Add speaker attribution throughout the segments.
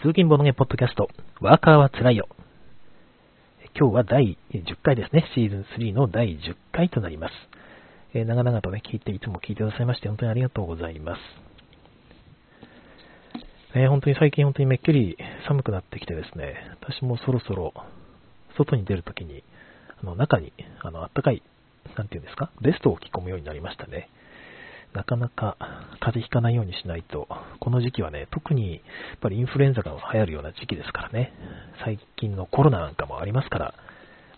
Speaker 1: 通勤ボドゲポッドキャスト、ワーカーはつらいよ。今日は第10回ですね。シーズン3の第10回となります。えー、長々とね、聞いて、いつも聞いてくださいまして、本当にありがとうございます。えー、本当に最近本当にめっきり寒くなってきてですね、私もそろそろ外に出るときに、あの中にあの暖かい、なんていうんですか、ベストを着込むようになりましたね。なかなか風邪ひかないようにしないと、この時期はね、特にやっぱりインフルエンザが流行るような時期ですからね、最近のコロナなんかもありますから、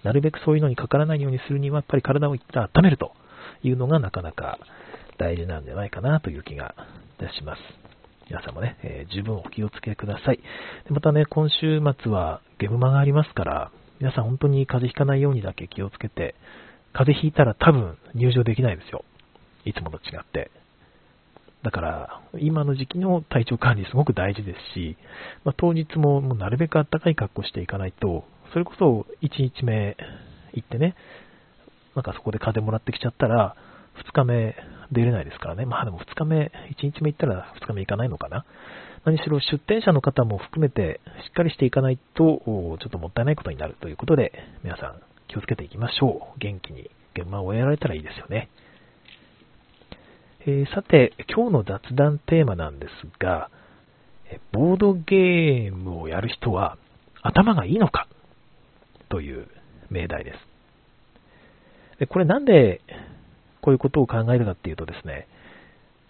Speaker 1: なるべくそういうのにかからないようにするには、やっぱり体を一旦温めるというのがなかなか大事なんじゃないかなという気がいたします。皆さんもね、えー、十分お気をつけください。でまたね、今週末はゲームマがありますから、皆さん本当に風邪ひかないようにだけ気をつけて、風邪ひいたら多分入場できないですよ。いつもと違って。だから、今の時期の体調管理すごく大事ですし、まあ、当日ももうなるべく暖かい格好していかないと、それこそ1日目行ってね、なんかそこで風もらってきちゃったら、2日目出れないですからね。まあでも2日目、1日目行ったら2日目行かないのかな。何しろ出店者の方も含めてしっかりしていかないと、ちょっともったいないことになるということで、皆さん気をつけていきましょう。元気に現場を終えられたらいいですよね。えー、さて、今日の雑談テーマなんですが、ボードゲームをやる人は頭がいいのか？という命題です。でこれなんでこういうことを考えるかっていうとですね、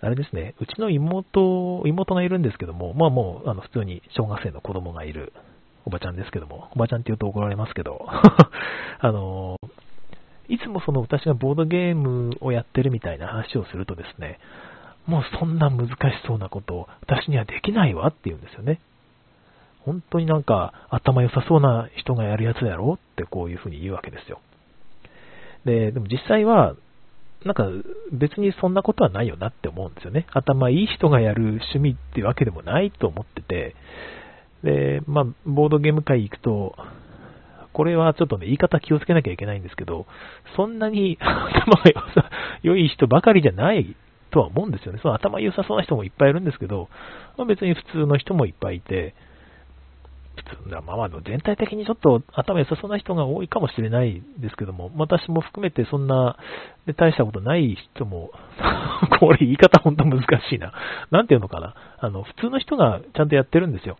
Speaker 1: あれですね、うちの妹、妹がいるんですけども、まあもうあの普通に小学生の子供がいるおばちゃんですけども、おばちゃんって言うと怒られますけど、あの、いつもその私がボードゲームをやってるみたいな話をするとですね、もうそんな難しそうなことを私にはできないわって言うんですよね。本当になんか頭良さそうな人がやるやつだろうってこういうふうに言うわけですよ。で、でも実際は、なんか別にそんなことはないよなって思うんですよね。頭いい人がやる趣味ってわけでもないと思ってて、で、まあ、ボードゲーム会行くと、これはちょっとね、言い方気をつけなきゃいけないんですけど、そんなに 頭が良さ、良い人ばかりじゃないとは思うんですよね。その頭良さそうな人もいっぱいいるんですけど、まあ、別に普通の人もいっぱいいて、普通な、まあまあ、全体的にちょっと頭良さそうな人が多いかもしれないですけども、私も含めてそんな、ね、大したことない人も、これ言い方ほんと難しいな。なんていうのかな。あの、普通の人がちゃんとやってるんですよ。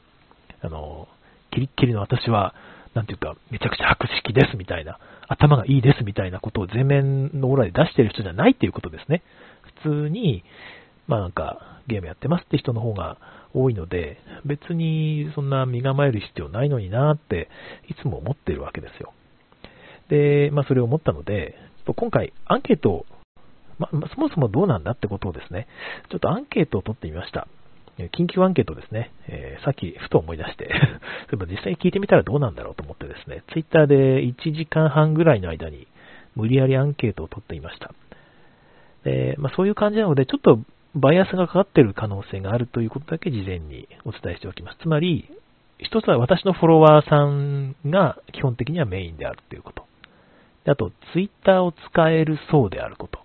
Speaker 1: あの、キリッキリの私は、なんていうか、めちゃくちゃ博識ですみたいな、頭がいいですみたいなことを前面のオーラで出してる人じゃないっていうことですね。普通に、まあなんか、ゲームやってますって人の方が多いので、別にそんな身構える必要ないのになって、いつも思ってるわけですよ。で、まあそれを思ったので、今回アンケートを、ま、そもそもどうなんだってことをですね、ちょっとアンケートを取ってみました。緊急アンケートですね、えー、さっきふと思い出してそういえば実際に聞いてみたらどうなんだろうと思ってですね、ツイッターで1時間半ぐらいの間に無理やりアンケートを取っていました。でまあ、そういう感じなので、ちょっとバイアスがかかっている可能性があるということだけ事前にお伝えしておきます。つまり、一つは私のフォロワーさんが基本的にはメインであるということ。あと、ツイッターを使える層であること。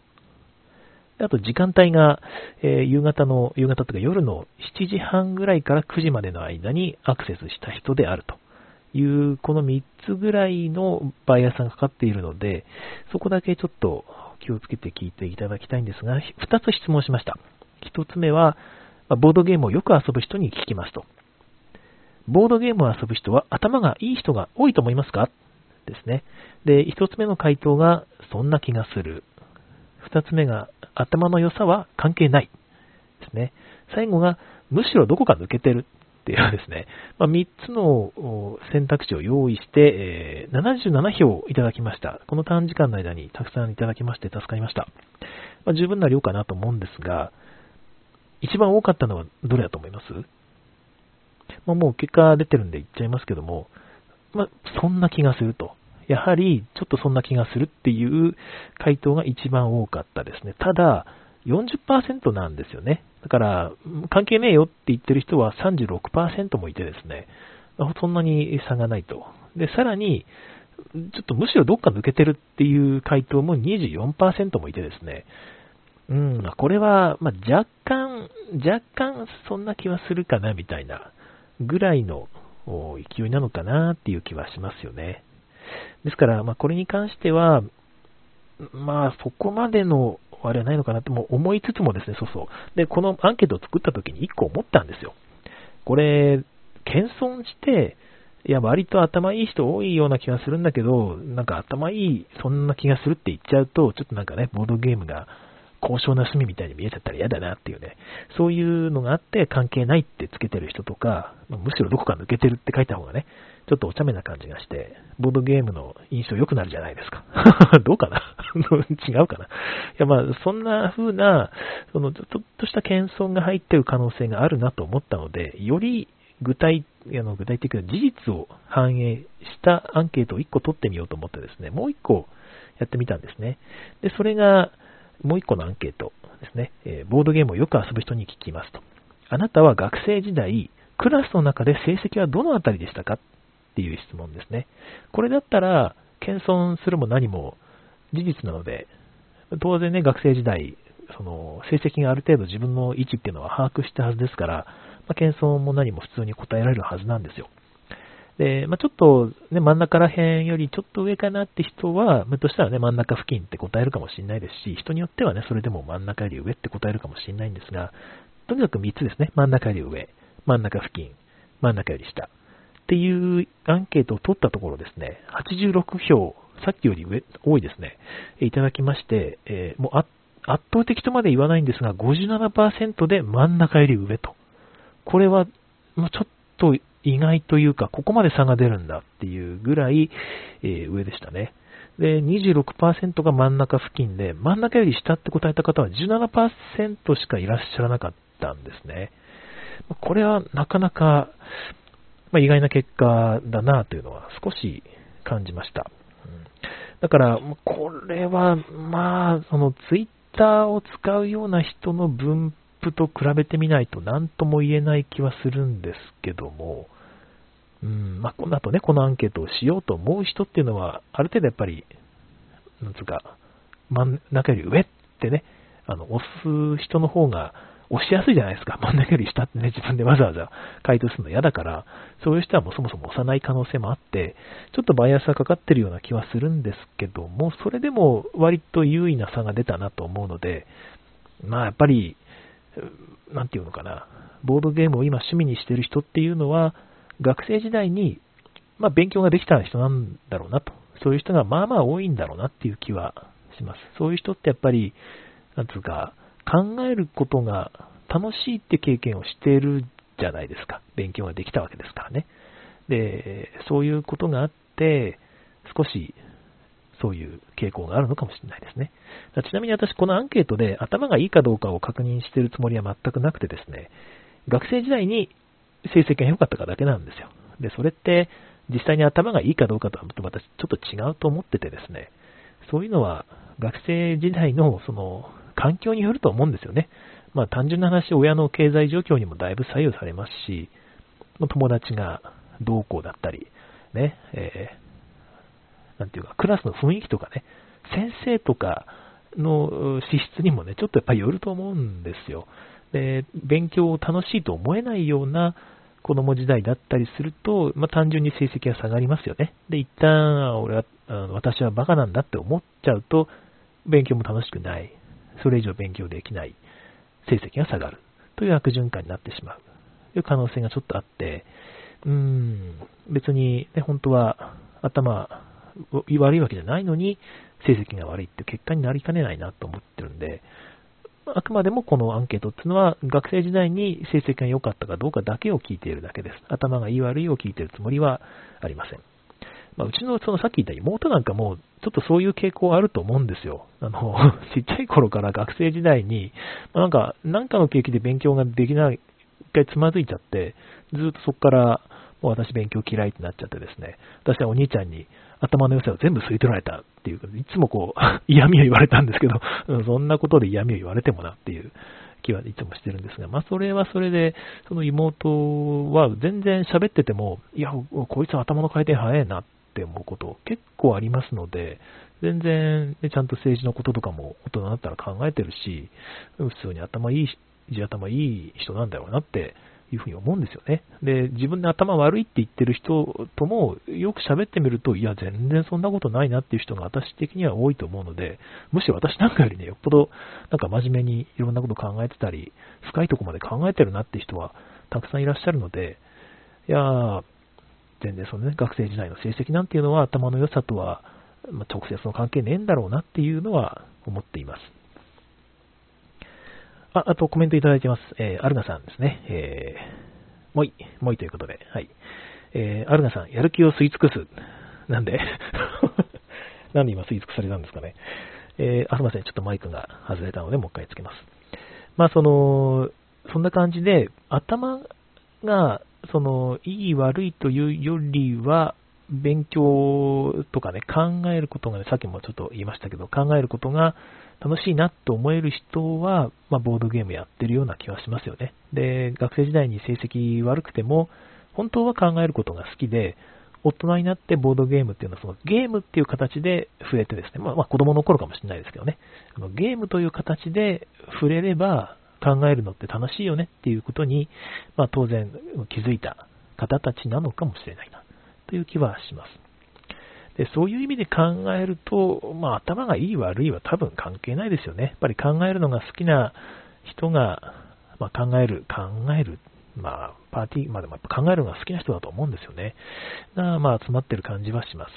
Speaker 1: あと時間帯が、えー、夕方の、夕方とか夜の7時半ぐらいから9時までの間にアクセスした人であるという、この3つぐらいのバイアスがかかっているので、そこだけちょっと気をつけて聞いていただきたいんですが、2つ質問しました。1つ目は、ボードゲームをよく遊ぶ人に聞きますと。ボードゲームを遊ぶ人は頭がいい人が多いと思いますか？ですね。で、1つ目の回答が、そんな気がする。2つ目が、頭の良さは関係ない。ですね。最後が、むしろどこか抜けてるっていうですね、まあ、3つの選択肢を用意して、え、77票いただきました。この短時間の間にたくさんいただきまして助かりました。まあ、十分な量かなと思うんですが、一番多かったのはどれだと思います？まあ、もう結果出てるんで言っちゃいますけども、ま、そんな気がすると。やはりちょっとそんな気がするっていう回答が一番多かったですね。ただ、40%なんですよね。だから、関係ねえよって言ってる人は36%もいてですね、そんなに差がないと。で、さらに、ちょっとむしろどっか抜けてるっていう回答も24%もいてですね、うん、これは、ま若干、若干そんな気はするかなみたいなぐらいの勢いなのかなっていう気はしますよね。ですから、まあ、これに関しては、まあ、そこまでの、あれはないのかなっても思いつつもですね、そうそう。で、このアンケートを作った時に1個思ったんですよ。これ、謙遜して、いや、割と頭いい人多いような気がするんだけど、なんか頭いい、そんな気がするって言っちゃうと、ちょっとなんかね、ボードゲームが高尚な趣味みたいに見えちゃったら嫌だなっていうね、そういうのがあって関係ないってつけてる人とか、むしろどこか抜けてるって書いた方がね、ちょっとお茶目な感じがして、ボードゲームの印象良くなるじゃないですか。どうかな？違うかな？いや、まあ、そんな風な、その、ちょっとした謙遜が入ってる可能性があるなと思ったので、より具体あの具体的な事実を反映したアンケートを1個取ってみようと思ってですね、もう1個やってみたんですね。で、それが、もう1個のアンケートですね、えー、ボードゲームをよく遊ぶ人に聞きますと。あなたは学生時代、クラスの中で成績はどのあたりでしたかっていう質問ですね。これだったら、謙遜するも何も事実なので、当然ね、学生時代、その成績がある程度自分の位置っていうのは把握したはずですから、まあ、謙遜も何も普通に答えられるはずなんですよ。で、まあ、ちょっと、ね、真ん中ら辺よりちょっと上かなって人は、むとしたらね、真ん中付近って答えるかもしれないですし、人によってはね、それでも真ん中より上って答えるかもしれないんですが、とにかく3つですね。真ん中より上、真ん中付近、真ん中より下。っていうアンケートを取ったところですね、86票、さっきより上多いですね、いただきまして、えー、もう圧倒的とまで言わないんですが、57%で真ん中より上と。これは、もうちょっと意外というか、ここまで差が出るんだっていうぐらい、えー、上でしたね。で、26%が真ん中付近で、真ん中より下って答えた方は17%しかいらっしゃらなかったんですね。これはなかなか、まあ、意外な結果だなというのは少し感じました。うん、だから、これは、まあ、そのツイッターを使うような人の分プと比べてみないと何とも言えない気はするんですけども、うん、まあ、この後ね、このアンケートをしようと思う人っていうのは、ある程度やっぱり、なんつうか、真ん中より上ってね、あの、押す人の方が押しやすいじゃないですか。真ん中より下ってね、自分でわざわざ回答するの嫌だから、そういう人はもうそもそも押さない可能性もあって、ちょっとバイアスがかかってるような気はするんですけども、それでも割と優位な差が出たなと思うので、まあやっぱり、なんていうのかな、ボードゲームを今趣味にしてる人っていうのは、学生時代に、まあ、勉強ができた人なんだろうなと。そういう人がまあまあ多いんだろうなっていう気はします。そういう人ってやっぱり、なんつうか、考えることが楽しいって経験をしているじゃないですか。勉強ができたわけですからね。で、そういうことがあって、少しそういう傾向があるのかもしれないですね。ちなみに私、このアンケートで頭がいいかどうかを確認しているつもりは全くなくてですね、学生時代に成績が良かったかだけなんですよ。で、それって実際に頭がいいかどうかとは私ちょっと違うと思っててですね、そういうのは学生時代のその環境によると思うんですよね。まあ単純な話、親の経済状況にもだいぶ左右されますし、友達がどうこうだったり、ね、えーなんていうか、クラスの雰囲気とかね、先生とかの資質にもね、ちょっとやっぱりよると思うんですよ。で、勉強を楽しいと思えないような子供時代だったりすると、まあ、単純に成績が下がりますよね。で、一旦、俺は、私はバカなんだって思っちゃうと、勉強も楽しくない。それ以上勉強できない。成績が下がる。という悪循環になってしまう。という可能性がちょっとあって、うーん、別に、ね、本当は頭悪いわけじゃないのに、成績が悪いって結果になりかねないなと思ってるんで、あくまでもこのアンケートっていうのは、学生時代に成績が良かったかどうかだけを聞いているだけです。頭がいい悪いを聞いているつもりはありません。まあ、うちのそのさっき言った妹なんかも、ちょっとそういう傾向あると思うんですよ。あの、ちっちゃい頃から学生時代に、ま、なんか、なんかの景気で勉強ができない、一回つまずいちゃって、ずっとそこから、もう私勉強嫌いってなっちゃってですね、確かにお兄ちゃんに、頭の良さを全部吸い取られたっていう、いつもこう、嫌味を言われたんですけど、そんなことで嫌味を言われてもなっていう気はいつもしてるんですが、まあそれはそれで、その妹は全然喋ってても、いや、こいつは頭の回転早いなって思うこと結構ありますので、全然、ね、ちゃんと政治のこととかも大人だったら考えてるし、普通に頭いい、地頭いい人なんだろうなっていうふうに思うんですよね。で、自分で頭悪いって言ってる人ともよく喋ってみると、いや、全然そんなことないなっていう人が私的には多いと思うので、むしろ私なんかよりね、よっぽどなんか真面目にいろんなこと考えてたり、深いとこまで考えてるなって人はたくさんいらっしゃるので、いやー、全然そのね、学生時代の成績なんていうのは頭の良さとは、ま直接の関係ねえんだろうなっていうのは思っています。あ、あとコメントいただいてます。えー、アルナさんですね。えー、もい、もいということで、はい。えー、アルナさん、やる気を吸い尽くす。なんで なんで今吸い尽くされたんですかね。えー、あ、すいません。ちょっとマイクが外れたので、もう一回つけます。まあ、その、そんな感じで、頭が、その、いい悪いというよりは、勉強とかね、考えることがね、さっきもちょっと言いましたけど、考えることが楽しいなと思える人は、まあ、ボードゲームやってるような気はしますよね。で、学生時代に成績悪くても、本当は考えることが好きで、大人になってボードゲームっていうのは、そのゲームっていう形で触れてですね、まあ、まあ、子供の頃かもしれないですけどね、あのゲームという形で触れれば考えるのって楽しいよねっていうことに、まあ、当然気づいた方たちなのかもしれないな、という気はします。でそういう意味で考えると、まあ、頭がいい悪いは多分関係ないですよね。やっぱり考えるのが好きな人が、まあ、考える、考える、まあ、パーティー、まあでも考えるのが好きな人だと思うんですよね。が、まあ、集まってる感じはします。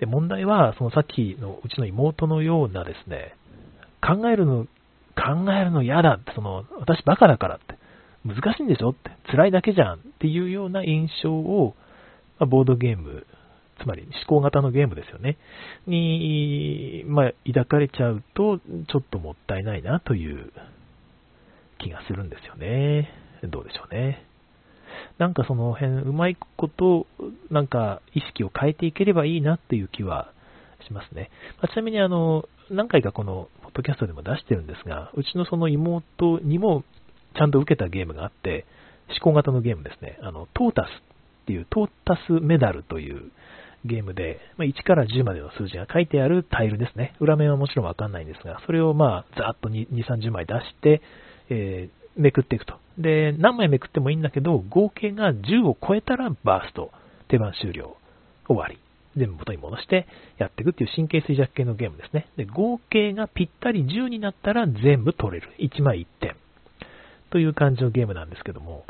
Speaker 1: で、問題は、そのさっきのうちの妹のようなですね、考えるの、考えるの嫌だって、その、私バカだからって、難しいんでしょって、辛いだけじゃんっていうような印象を、ま、ボードゲームつまり思考型のゲームですよね、に、まあ、抱かれちゃうと、ちょっともったいないなという気がするんですよね。どうでしょうね。なんかその辺、うまいこと、なんか意識を変えていければいいなっていう気はしますね。まあ、ちなみにあの、何回かこの、ポッドキャストでも出してるんですが、うちのその妹にもちゃんと受けたゲームがあって、思考型のゲームですね。あの、トータスっていう、トータスメダルというゲームで、ま1から10までの数字が書いてあるタイルですね。裏面はもちろんわかんないんですが、それをまあ、ざっと2、30枚出して、えー、めくっていくと。で、何枚めくってもいいんだけど、合計が10を超えたらバースト、手番終了、終わり。全部元に戻してやっていくっていう神経衰弱系のゲームですね。で、合計がぴったり10になったら全部取れる。1枚1点。という感じのゲームなんですけども、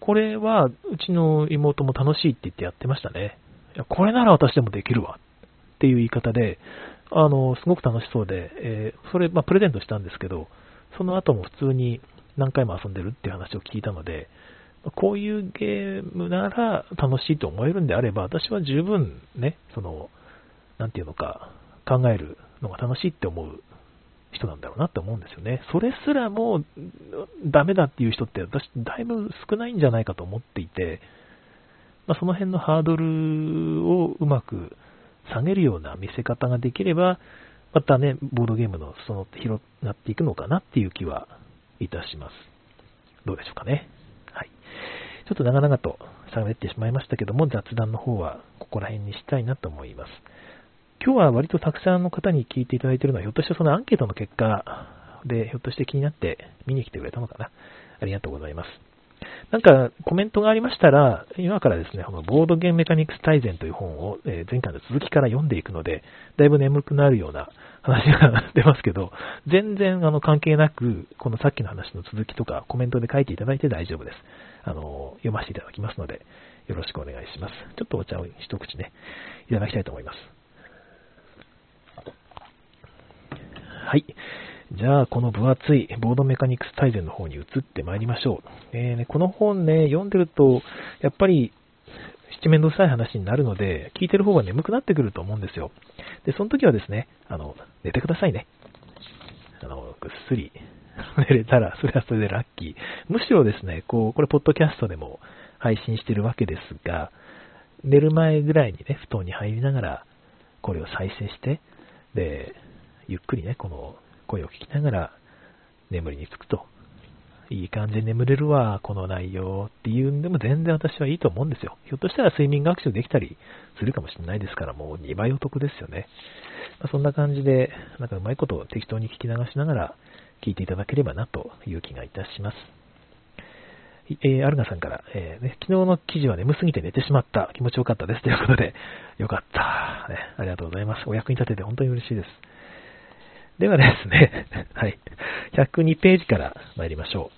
Speaker 1: これはうちの妹も楽しいって言ってやってましたね。いや、これなら私でもできるわっていう言い方で、あの、すごく楽しそうで、えー、それ、まあ、プレゼントしたんですけど、その後も普通に何回も遊んでるっていう話を聞いたので、こういうゲームなら楽しいと思えるんであれば、私は十分ね、その、なんていうのか、考えるのが楽しいって思う人なんだろうなって思うんですよね。それすらもダメだっていう人って私だいぶ少ないんじゃないかと思っていて、まあ、その辺のハードルをうまく下げるような見せ方ができれば、またね、ボードゲームのその広がっていくのかなっていう気はいたします。どうでしょうかね。はい。ちょっと長々と喋ってしまいましたけども、雑談の方はここら辺にしたいなと思います。今日は割とたくさんの方に聞いていただいているのは、ひょっとしてそのアンケートの結果で、ひょっとして気になって見に来てくれたのかな？ありがとうございます。なんかコメントがありましたら、今からですね、このボードゲームメカニクス大全という本を、え前回の続きから読んでいくので、だいぶ眠くなるような話が出ますけど、全然あの関係なく、このさっきの話の続きとかコメントで書いていただいて大丈夫です。あの、読ませていただきますので、よろしくお願いします。ちょっとお茶を一口ね、いただきたいと思います。はい。じゃあ、この分厚いボードメカニクス大全の方に移ってまいりましょう。えーね、この本ね、読んでると、やっぱり、七面倒くさい話になるので、聞いてる方が眠くなってくると思うんですよ。で、その時はですね、あの、寝てくださいね。あの、ぐっすり 寝れたら、それはそれでラッキー。むしろですね、こう、これ、ポッドキャストでも配信してるわけですが、寝る前ぐらいにね、布団に入りながら、これを再生して、で、ゆっくりね、この声を聞きながら眠りにつくと。いい感じで眠れるわ、この内容っていうんでも全然私はいいと思うんですよ。ひょっとしたら睡眠学習できたりするかもしれないですから、もう2倍お得ですよね。まあ、そんな感じで、なんかうまいことを適当に聞き流しながら聞いていただければなという気がいたします。えー、アルガさんから、えーね、昨日の記事は眠すぎて寝てしまった。気持ちよかったです。ということで、よかった、ね。ありがとうございます。お役に立てて本当に嬉しいです。ではですね、はい。102ページから参りましょ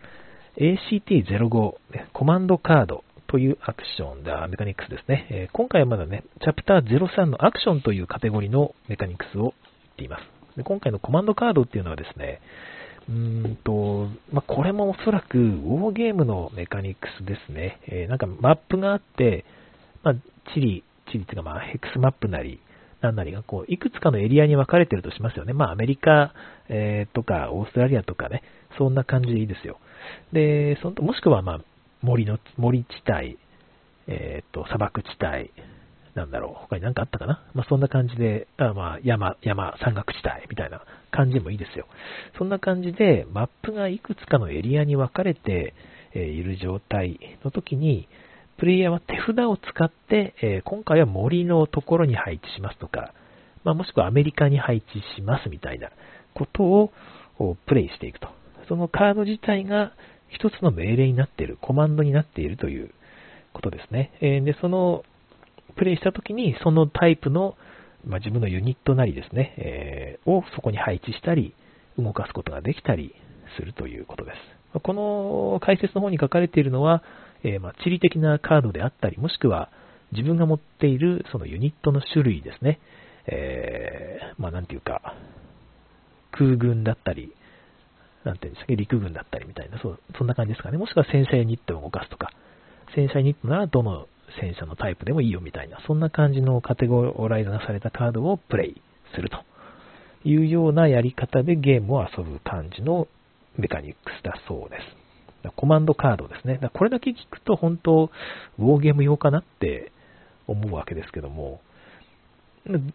Speaker 1: う。ACT05、コマンドカードというアクションだ、メカニクスですね。えー、今回はまだね、チャプター03のアクションというカテゴリーのメカニクスを言っています。で今回のコマンドカードっていうのはですね、うんと、まあ、これもおそらくウォーゲームのメカニクスですね。えー、なんかマップがあって、まあ、地理、地理っていうかまヘックスマップなり、なんなりがこう、いくつかのエリアに分かれてるとしますよね。まあ、アメリカ、えー、とか、オーストラリアとかね、そんな感じでいいですよ。で、そのもしくはまあ、森の、森地帯、えっ、ー、と、砂漠地帯、なんだろう、他に何かあったかな？まあ、そんな感じで、あまあ、山、山、山岳地帯みたいな感じもいいですよ。そんな感じで、マップがいくつかのエリアに分かれて、いる状態の時に、プレイヤーは手札を使って、え今回は森のところに配置しますとか、まあ、もしくはアメリカに配置しますみたいなことをプレイしていくと。そのカード自体が一つの命令になっている、コマンドになっているということですね。えで、そのプレイしたときに、そのタイプの、まあ、自分のユニットなりですね、えー、をそこに配置したり、動かすことができたりするということです。この解説の方に書かれているのは、えー、まあ、地理的なカードであったり、もしくは自分が持っているそのユニットの種類ですね。えー、まあ、なんていうか、空軍だったり、なんていうんですかね、陸軍だったりみたいな、そそんな感じですかね。もしくは戦車ユニットを動かすとか、戦車ユニットならどの戦車のタイプでもいいよみたいな、そんな感じのカテゴライズがされたカードをプレイするというようなやり方でゲームを遊ぶ感じのメカニクスだそうです。コマンドカードですね。だこれだけ聞くと本当、ウォーゲーム用かなって思うわけですけども、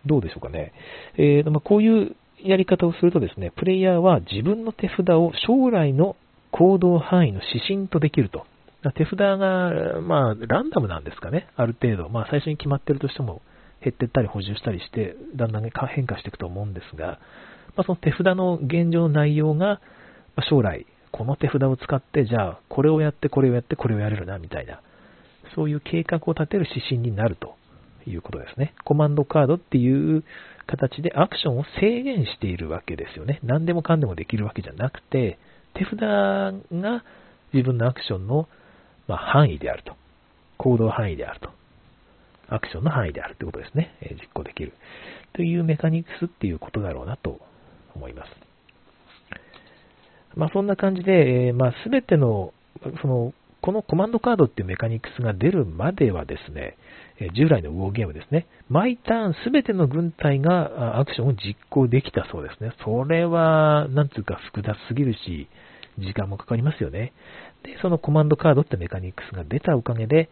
Speaker 1: どうでしょうかね。えーまあ、こういうやり方をするとですね、プレイヤーは自分の手札を将来の行動範囲の指針とできると手札が、まあ、ランダムなんですかね、ある程度。まあ、最初に決まってるとしても、減ってったり補充したりして、だんだん変化していくと思うんですが、まあ、その手札の現状の内容が、将来、この手札を使って、じゃあ、これをやって、これをやって、これをやれるな、みたいな、そういう計画を立てる指針になるということですね。コマンドカードっていう形でアクションを制限しているわけですよね。何でもかんでもできるわけじゃなくて、手札が自分のアクションの、範囲であると。行動範囲であると。アクションの範囲であるということですね。実行できる。というメカニクスっていうことだろうなと思います。まあ、そんな感じで、えー、まあ、すべての、その、このコマンドカードっていうメカニクスが出るまではですね、従来のウォーゲームですね、毎ターンすべての軍隊がアクションを実行できたそうですね。それは、なんつうか複雑すぎるし、時間もかかりますよね。で、そのコマンドカードってメカニクスが出たおかげで、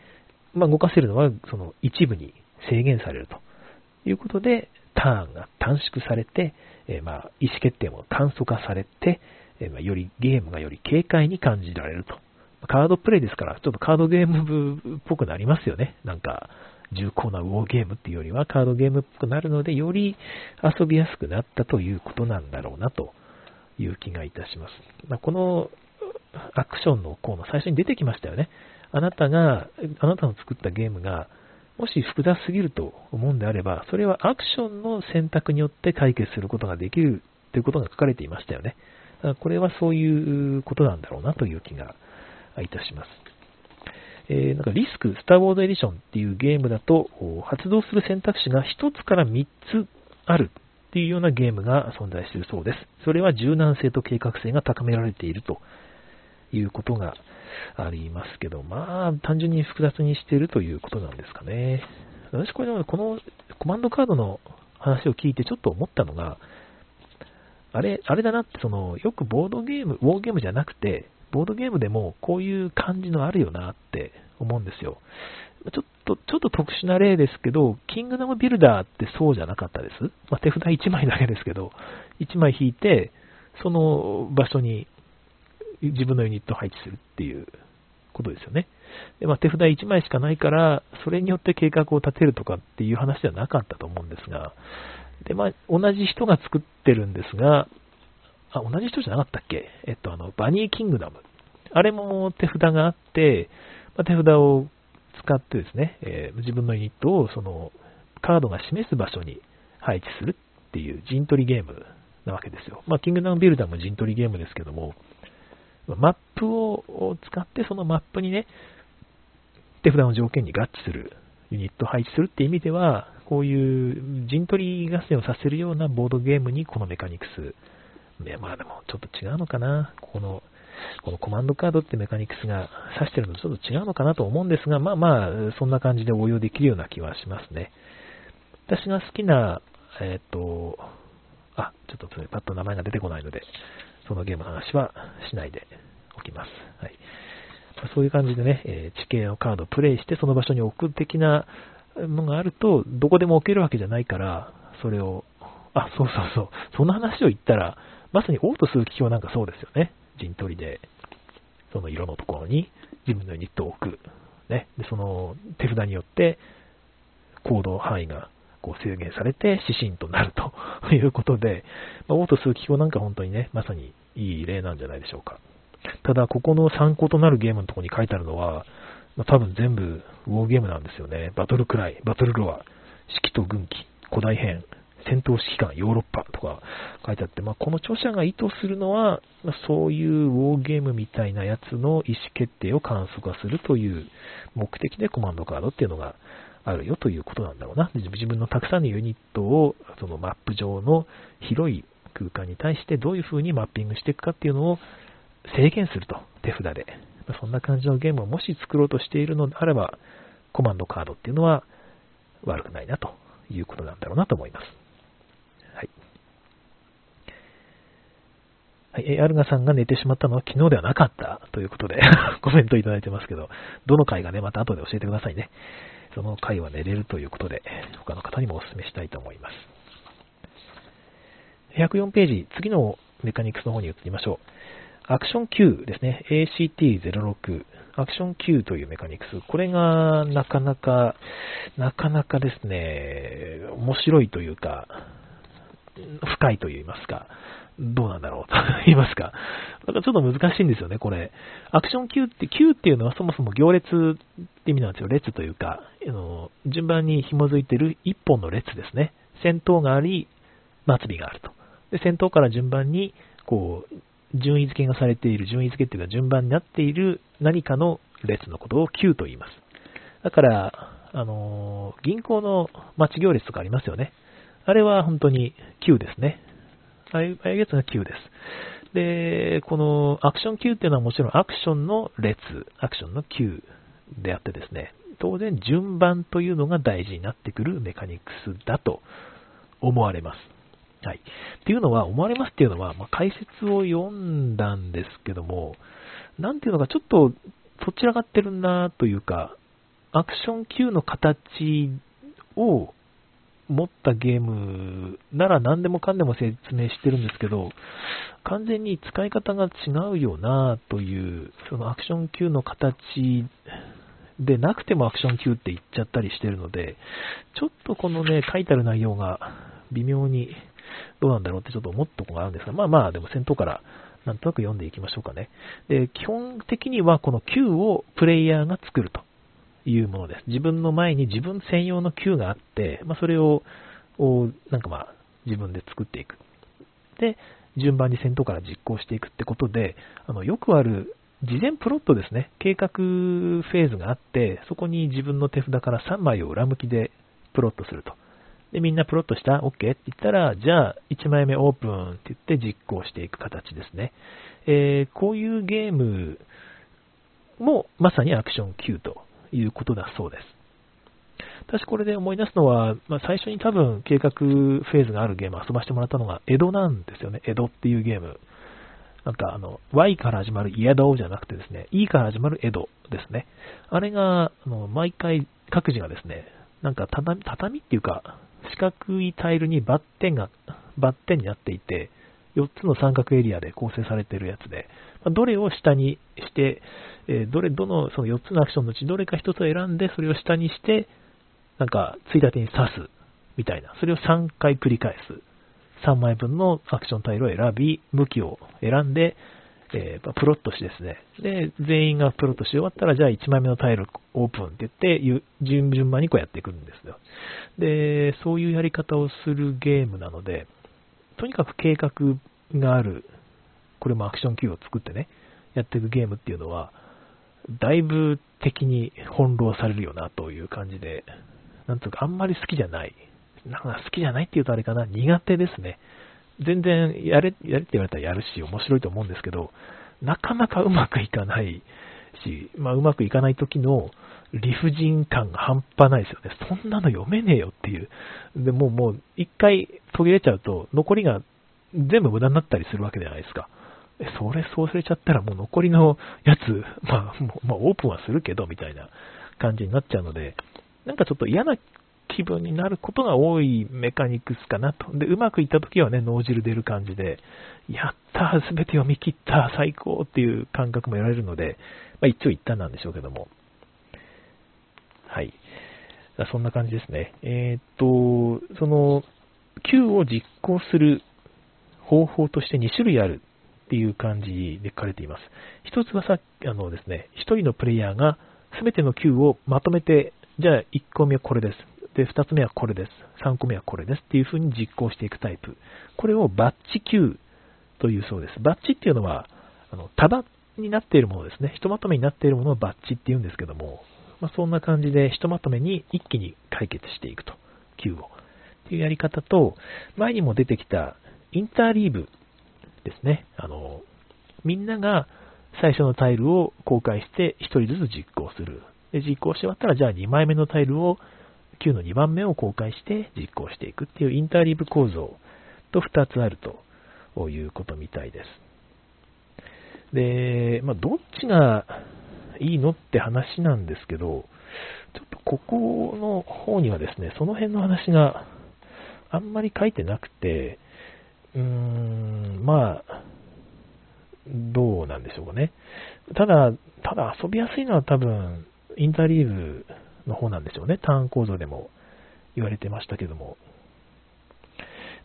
Speaker 1: まあ、動かせるのはその一部に制限されるということで、ターンが短縮されて、え、まあ、意思決定も簡素化されて、えー、まあ、よりゲームがより軽快に感じられると。カードプレイですから、ちょっとカードゲームっぽくなりますよね。なんか、重厚なウォーゲームっていうよりはカードゲームっぽくなるので、より遊びやすくなったということなんだろうなという気がいたします。まあ、このアクションの項の最初に出てきましたよね。あなたが、あなたの作ったゲームが、もし複雑すぎると思うんであれば、それはアクションの選択によって解決することができるということが書かれていましたよね。これはそういうことなんだろうなという気がいたします。え、なんかリスク、スター・ウォード・エディションっていうゲームだと、発動する選択肢が1つから3つあるっていうようなゲームが存在しているそうです。それは柔軟性と計画性が高められているということがありますけど、まあ、単純に複雑にしているということなんですかね。私、これ、このコマンドカードの話を聞いてちょっと思ったのが、あれ、あれだなって、その、よくボードゲーム、ウォーゲームじゃなくて、ボードゲームでもこういう感じのあるよなって思うんですよ。ちょっと、ちょっと特殊な例ですけど、キングダムビルダーってそうじゃなかったです。まあ、手札1枚だけですけど、1枚引いて、その場所に自分のユニットを配置するっていうことですよね。でまあ、手札1枚しかないから、それによって計画を立てるとかっていう話ではなかったと思うんですが、で、まあ、同じ人が作ってるんですが、あ、同じ人じゃなかったっけ？えっと、あの、バニーキングダム。あれも手札があって、まあ、手札を使ってですね、えー自分のユニットをそのカードが示す場所に配置するっていう陣取りゲームなわけですよ。まあ、キングダムビルダーも陣取りゲームですけども、マップをを使ってそのマップにね、手札の条件に合致するユニット配置するって意味では、こういう陣取り合戦をさせるようなボードゲームにこのメカニクス、ね、まあでもちょっと違うのかな、この、このコマンドカードってメカニクスが指してるのとちょっと違うのかなと思うんですが、まあまあ、そんな感じで応用できるような気はしますね。私が好きな、えっ、と、あ、ちょっとそれパッと名前が出てこないので、そのゲームの話はしないでおきます。はい。そういう感じでね、え地形のカードをプレイしてその場所に置く的なのがあると、どこでも置けるわけじゃないから、それを、あ、そうそうそう、そんな話を言ったら、まさにオート数奇表なんかそうですよね。陣取りで、その色のところに自分のユニットを置く。ね。で、その手札によって行動範囲がこう制限されて指針となるということで、まあ、オート数奇表なんか本当にね、まさにいい例なんじゃないでしょうか。ただ、ここの参考となるゲームのところに書いてあるのは、まあ、多分全部ウォーゲームなんですよね。バトルクライ、バトルロア、式と軍記、古代編、戦闘指揮官、ヨーロッパとか書いてあって、まあ、この著者が意図するのは、まあそういうウォーゲームみたいなやつの意思決定を簡素化するという目的でコマンドカードっていうのがあるよということなんだろうな。自分のたくさんのユニットをそのマップ上の広い空間に対してどういう風にマッピングしていくかっていうのを制限すると、手札で。そんな感じのゲームをもし作ろうとしているのであれば、コマンドカードっていうのは悪くないなということなんだろうなと思います。はい。はい、えアルガさんが寝てしまったのは昨日ではなかったということで コメントいただいてますけど、どの回がね、また後で教えてくださいね。その回は寝れるということで、他の方にもお勧めしたいと思います。104ページ、次のメカニクスの方に移りましょう。アクション Q ですね。ACT06。アクション Q というメカニクス。これがなかなか、なかなかですね、面白いというか、深いと言いますか、どうなんだろうと言いますか。なんかちょっと難しいんですよね、これ。アクション Q って、Q っていうのはそもそも行列って意味なんですよ。列というか、あの順番に紐づいてる一本の列ですね。先頭があり、末尾があると。で、先頭から順番に、こう、順位付けがされている、順位付けっていうか順番になっている何かの列のことを Q と言います。だから、あのー銀行の待ち行列とかありますよね。あれは本当に Q ですね。ああいうやつが Q です。で、このアクション Q っていうのはもちろんアクションの列、アクションの Q であってですね、当然順番というのが大事になってくるメカニクスだと思われます。はい。っていうのは、思われますっていうのは、まあ、解説を読んだんですけども、なんていうのか、ちょっと、そちらがってるなというか、アクション Q の形を持ったゲームなら何でもかんでも説明してるんですけど、完全に使い方が違うよなという、そのアクション Q の形でなくてもアクション Q って言っちゃったりしてるので、ちょっとこのね、書いてある内容が微妙にどうなんだろうってちょっと思ったところがあるんですが、まあまあ、でも先頭からなんとなく読んでいきましょうかね。で、基本的にはこの Q をプレイヤーが作るというものです。自分の前に自分専用の Q があって、まあそれを、なんかまあ、自分で作っていく。で、順番に先頭から実行していくってことで、あの、よくある事前プロットですね。計画フェーズがあって、そこに自分の手札から3枚を裏向きでプロットすると。で、みんなプロットした ?OK? って言ったら、じゃあ、1枚目オープンって言って実行していく形ですね。えーこういうゲームもまさにアクション Q ということだそうです。私これで思い出すのは、まあ、最初に多分計画フェーズがあるゲーム遊ばせてもらったのが江戸なんですよね。江戸っていうゲーム。なんかあの、Y から始まるイエドじゃなくてですね、E から始まる江戸ですね。あれが、あの毎回各自がですね、なんか畳、畳っていうか、四角いタイルにバッテンが、バッテンになっていて、4つの三角エリアで構成されているやつで、どれを下にして、どれ、どの、その4つのアクションのうちどれか1つを選んで、それを下にして、なんか、ついたてに刺す、みたいな。それを3回繰り返す。3枚分のアクションタイルを選び、武器を選んで、えー、プロットしですね、で、全員がプロットし終わったら、じゃあ1枚目のタイルオープンって言って、順順番にこうやっていくんですよ。で、そういうやり方をするゲームなので、とにかく計画がある、これもアクションキューを作ってね、やっていくゲームっていうのは、だいぶ敵に翻弄されるよなという感じで、なんとかあんまり好きじゃない。なんか好きじゃないって言うとあれかな、苦手ですね。全然やれ、やれって言われたらやるし、面白いと思うんですけど、なかなかうまくいかないし、まあ、うまくいかない時の理不尽感が半端ないですよね。そんなの読めねえよっていう。でももう、一回途切れちゃうと、残りが全部無駄になったりするわけじゃないですか。それそうされちゃったらもう残りのやつ、まあ、まあ、オープンはするけど、みたいな感じになっちゃうので、なんかちょっと嫌な気分になることが多いメカニクスかなと。で、うまくいった時はね、脳汁出る感じで、やったすべて読み切った最高っていう感覚も得られるので、まあ一長一短なんでしょうけども。はい。そんな感じですね。えー、っと、その、Q を実行する方法として2種類あるっていう感じで書かれています。一つはさあのですね、一人のプレイヤーが全ての Q をまとめて、じゃあ1個目はこれです。で、2つ目はこれです。3個目はこれですっていう風に実行していくタイプ。これをバッチ Q というそうです。バッチっていうのは、あの束になっているものですね。ひとまとめになっているものをバッチって言うんですけども、まあ、そんな感じでひとまとめに一気に解決していくと。Q を。っていうやり方と、前にも出てきたインターリーブですね。あの、みんなが最初のタイルを公開して1人ずつ実行する。で、実行して終わったら、じゃあ2枚目のタイルを、9の2番目を公開して実行していくっていうインターリーブ構造と2つあるということみたいです。で、まあ、どっちがいいのって話なんですけど、ちょっとここの方にはですね、その辺の話があんまり書いてなくて、うーん、まあ、どうなんでしょうかね。ただ、ただ遊びやすいのは多分、インターリーブの方なんでしょうね。ターン構造でも言われてましたけども。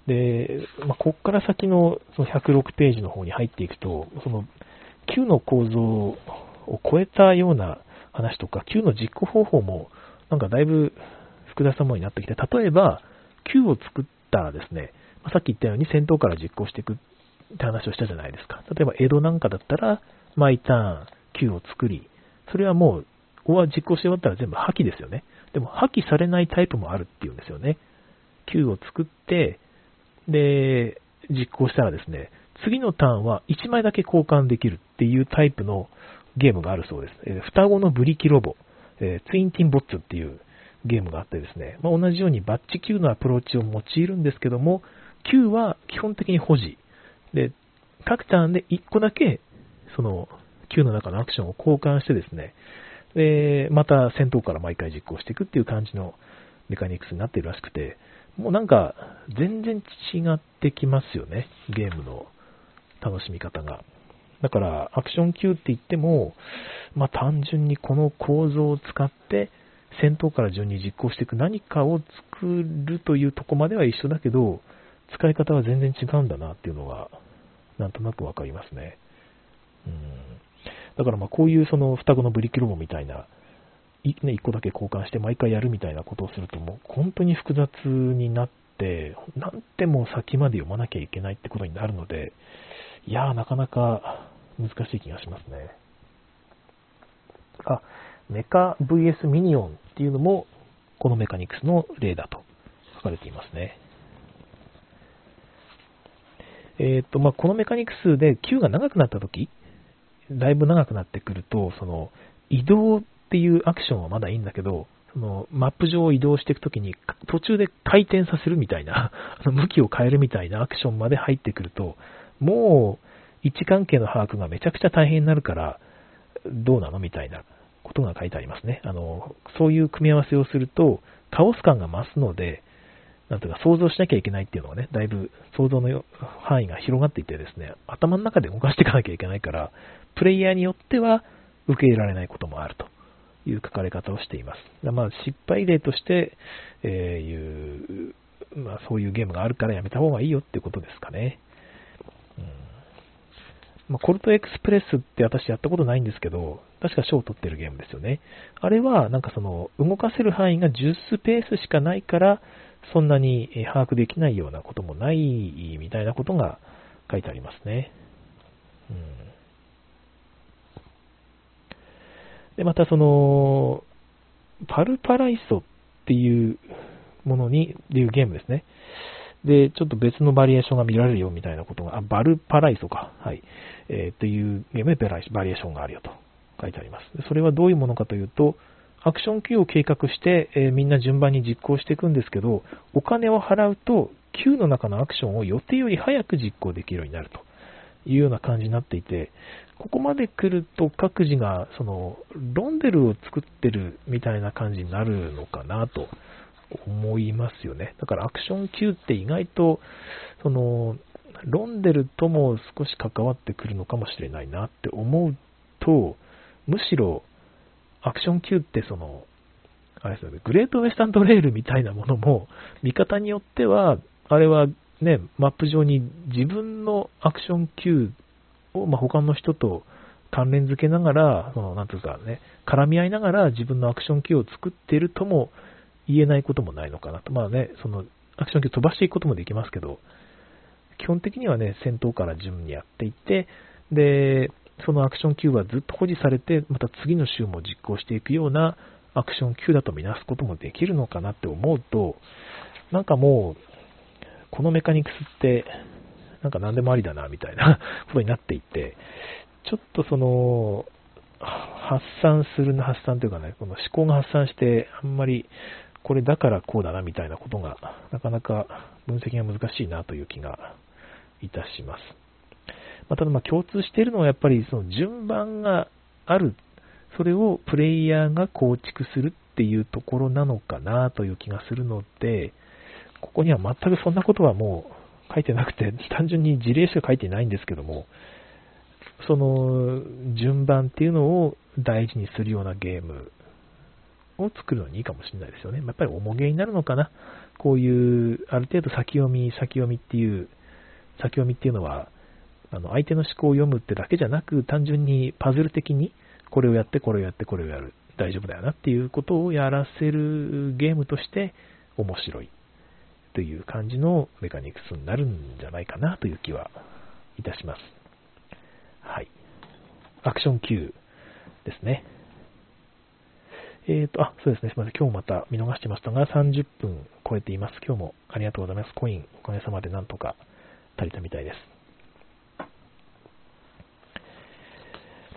Speaker 1: で、まあ、こっから先のその106ページの方に入っていくと、その9の構造を超えたような話とか、9の実行方法もなんかだいぶ複雑なものになってきて、例えば9を作ったらですね、まさっき言ったように戦闘から実行していくって話をしたじゃないですか。例えば江戸なんかだったら、毎ターン9を作り、それはもう、ここは実行して終わったら全部破棄ですよね。でも破棄されないタイプもあるっていうんですよね。9を作って、で、実行したらですね、次のターンは1枚だけ交換できるっていうタイプのゲームがあるそうです。え双子のブリキロボ、えツインティンボッツっていうゲームがあってですね、まあ、同じようにバッチ9のアプローチを用いるんですけども、9は基本的に保持。で、各ターンで1個だけ、その、9の中のアクションを交換してですね、で、また戦闘から毎回実行していくっていう感じのメカニクスになってるらしくて、もうなんか、全然違ってきますよね、ゲームの楽しみ方が。だから、アクション Q って言っても、まあ単純にこの構造を使って、戦闘から順に実行していく何かを作るというとこまでは一緒だけど、使い方は全然違うんだなっていうのが、なんとなくわかりますね。うん。だからまあこういうその双子のブリキロボみたいな、ね、一個だけ交換して毎回やるみたいなことをするともう本当に複雑になって、なんても先まで読まなきゃいけないってことになるので、いやーなかなか難しい気がしますね。あ、メカ VS ミニオンっていうのもこのメカニクスの例だと書かれていますね。えっ、ー、と、まあ、このメカニクスで Q が長くなったとき、だいぶ長くなってくると、その、移動っていうアクションはまだいいんだけど、その、マップ上を移動していくときに、途中で回転させるみたいな、向きを変えるみたいなアクションまで入ってくると、もう、位置関係の把握がめちゃくちゃ大変になるから、どうなのみたいなことが書いてありますね。あの、そういう組み合わせをすると、カオス感が増すので、なんていうか想像しなきゃいけないっていうのがね、だいぶ想像の範囲が広がっていてですね、頭の中で動かしていかなきゃいけないから、プレイヤーによっては受け入れられないこともあるという書かれ方をしています。まあ、失敗例として、えー、いう、まあ、そういうゲームがあるからやめた方がいいよっていうことですかね。うんまあ、コルトエクスプレスって私やったことないんですけど、確か賞を取ってるゲームですよね。あれは、なんかその、動かせる範囲が10スペースしかないから、そんなに把握できないようなこともないみたいなことが書いてありますね。うん、で、またその、パルパライソっていうものに、っていうゲームですね。で、ちょっと別のバリエーションが見られるよみたいなことが、あ、バルパライソか。はい。えー、というゲームでバリエーションがあるよと書いてあります。それはどういうものかというと、アクション Q を計画して、えー、みんな順番に実行していくんですけど、お金を払うと Q の中のアクションを予定より早く実行できるようになるというような感じになっていて、ここまで来ると各自がそのロンデルを作ってるみたいな感じになるのかなと思いますよね。だからアクション Q って意外とそのロンデルとも少し関わってくるのかもしれないなって思うと、むしろアクション Q ってその、あれですよね、グレートウェスタントレールみたいなものも、見方によっては、あれはね、マップ上に自分のアクション Q を、まあ、他の人と関連付けながら、その、なんていうかね、絡み合いながら自分のアクション Q を作っているとも言えないこともないのかなと。まあね、その、アクション Q 飛ばしていくこともできますけど、基本的にはね、先頭から順にやっていって、で、そのアクション Q はずっと保持されて、また次の週も実行していくようなアクション Q だとみなすこともできるのかなって思うと、なんかもう、このメカニクスって、なんか何でもありだな、みたいな ことになっていて、ちょっとその、発散するの発散というかね、この思考が発散して、あんまりこれだからこうだなみたいなことが、なかなか分析が難しいなという気がいたします。まあ、ただま共通しているのはやっぱりその順番がある、それをプレイヤーが構築するっていうところなのかなという気がするので、ここには全くそんなことはもう書いてなくて、単純に事例しか書いてないんですけども、その順番っていうのを大事にするようなゲームを作るのにいいかもしれないですよね。やっぱり重げになるのかな。こういう、ある程度先読み、先読みっていう、先読みっていうのは、あの相手の思考を読むってだけじゃなく、単純にパズル的にこれをやって、これをやって、これをやる、大丈夫だよなっていうことをやらせるゲームとして面白いという感じのメカニクスになるんじゃないかなという気はいたします。はい。アクション Q ですね。えっ、ー、と、あ、そうですね。すみません。今日また見逃してましたが、30分超えています。今日もありがとうございます。コイン、おかげさまでなんとか足りたみたいです。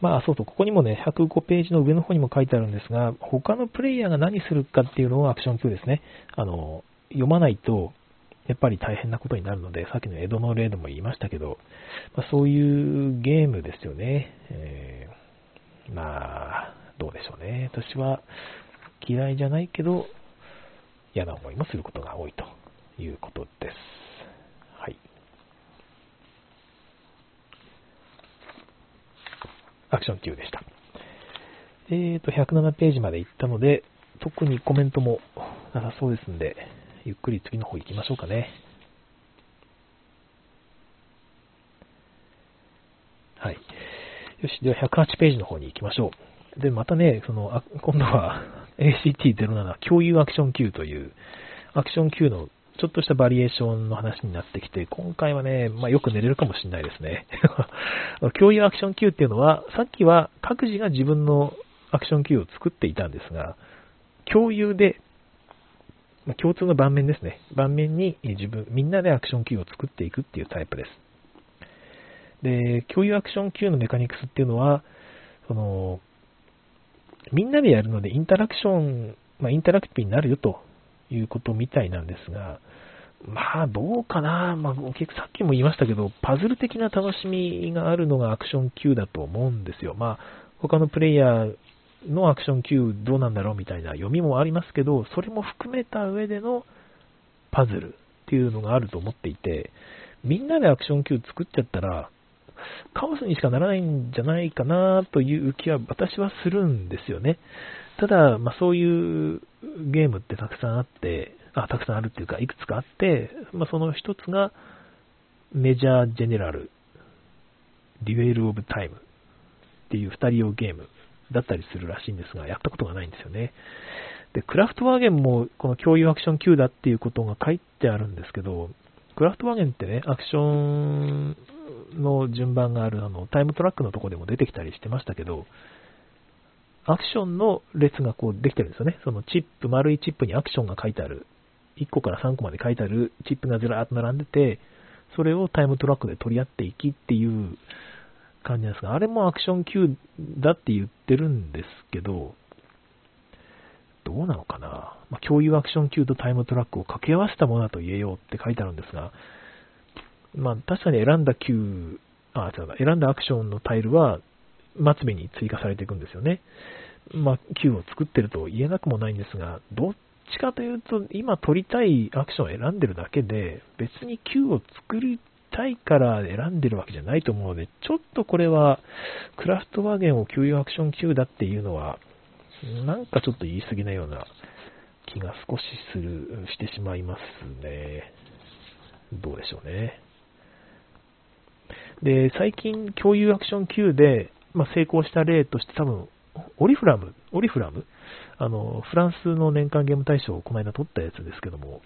Speaker 1: まあ、そうそう、ここにもね、105ページの上の方にも書いてあるんですが、他のプレイヤーが何するかっていうのをアクション Q ですね。あの、読まないと、やっぱり大変なことになるので、さっきの江戸の例でも言いましたけど、まあ、そういうゲームですよね。えー、まあ、どうでしょうね。私は嫌いじゃないけど、嫌な思いもすることが多いということです。はいアクション Q でした。えーと、107ページまで行ったので、特にコメントもなさそうですんで、ゆっくり次の方行きましょうかね。はい。よし、では108ページの方に行きましょう。で、またね、その、あ 今度は ACT07 共有アクション Q というアクション Q のちょっとしたバリエーションの話になってきて、今回はね、まあ、よく寝れるかもしれないですね。共有アクション Q っていうのは、さっきは各自が自分のアクション Q を作っていたんですが、共有で、ま、共通の盤面ですね。盤面に自分、みんなでアクション Q を作っていくっていうタイプです。で、共有アクション Q のメカニクスっていうのは、その、みんなでやるのでインタラクション、まあ、インタラクティブになるよということみたいなんですが、まあ、どうかな、まあ、結さっきも言いましたけど、パズル的な楽しみがあるのがアクション Q だと思うんですよ。まあ、他のプレイヤーのアクション Q どうなんだろうみたいな読みもありますけど、それも含めた上でのパズルっていうのがあると思っていて、みんなでアクション Q 作っちゃったら、カオスにしかならないんじゃないかなという気は私はするんですよね。ただ、まあ、そういうゲームってたくさんあって、あ、たくさんあるっていうか、いくつかあって、まあ、その一つがメジャージェネラルデュエル・オブ・タイムっていう2人用ゲームだったりするらしいんですが、やったことがないんですよね。で、クラフトワーゲンもこの共有アクション級だっていうことが書いてあるんですけど、クラフトワーゲンってね、アクションの順番があるあのタイムトラックのとこでも出てきたりしてましたけど、アクションの列がこうできてるんですよね。そのチップ、丸いチップにアクションが書いてある。1個から3個まで書いてあるチップがずらーっと並んでて、それをタイムトラックで取り合っていきっていう感じなんですが、あれもアクション級だって言ってるんですけど、どうなのかな、まあ、共有アクション級とタイムトラックを掛け合わせたものだと言えようって書いてあるんですが、まあ、確かに選んだ級、あ、違う選んだアクションのタイルは末尾に追加されていくんですよね。まあ、Q を作ってると言えなくもないんですが、どっちかというと、今取りたいアクションを選んでるだけで、別に Q を作りたいから選んでるわけじゃないと思うので、ちょっとこれは、クラフトワーゲンを給与アクション Q だっていうのは、なんかちょっと言い過ぎなような気が少しする、してしまいますね。どうでしょうね。で、最近共有アクション Q で、まあ、成功した例として多分、オリフラム、オリフラム？あの、フランスの年間ゲーム大賞をこの間取ったやつですけども、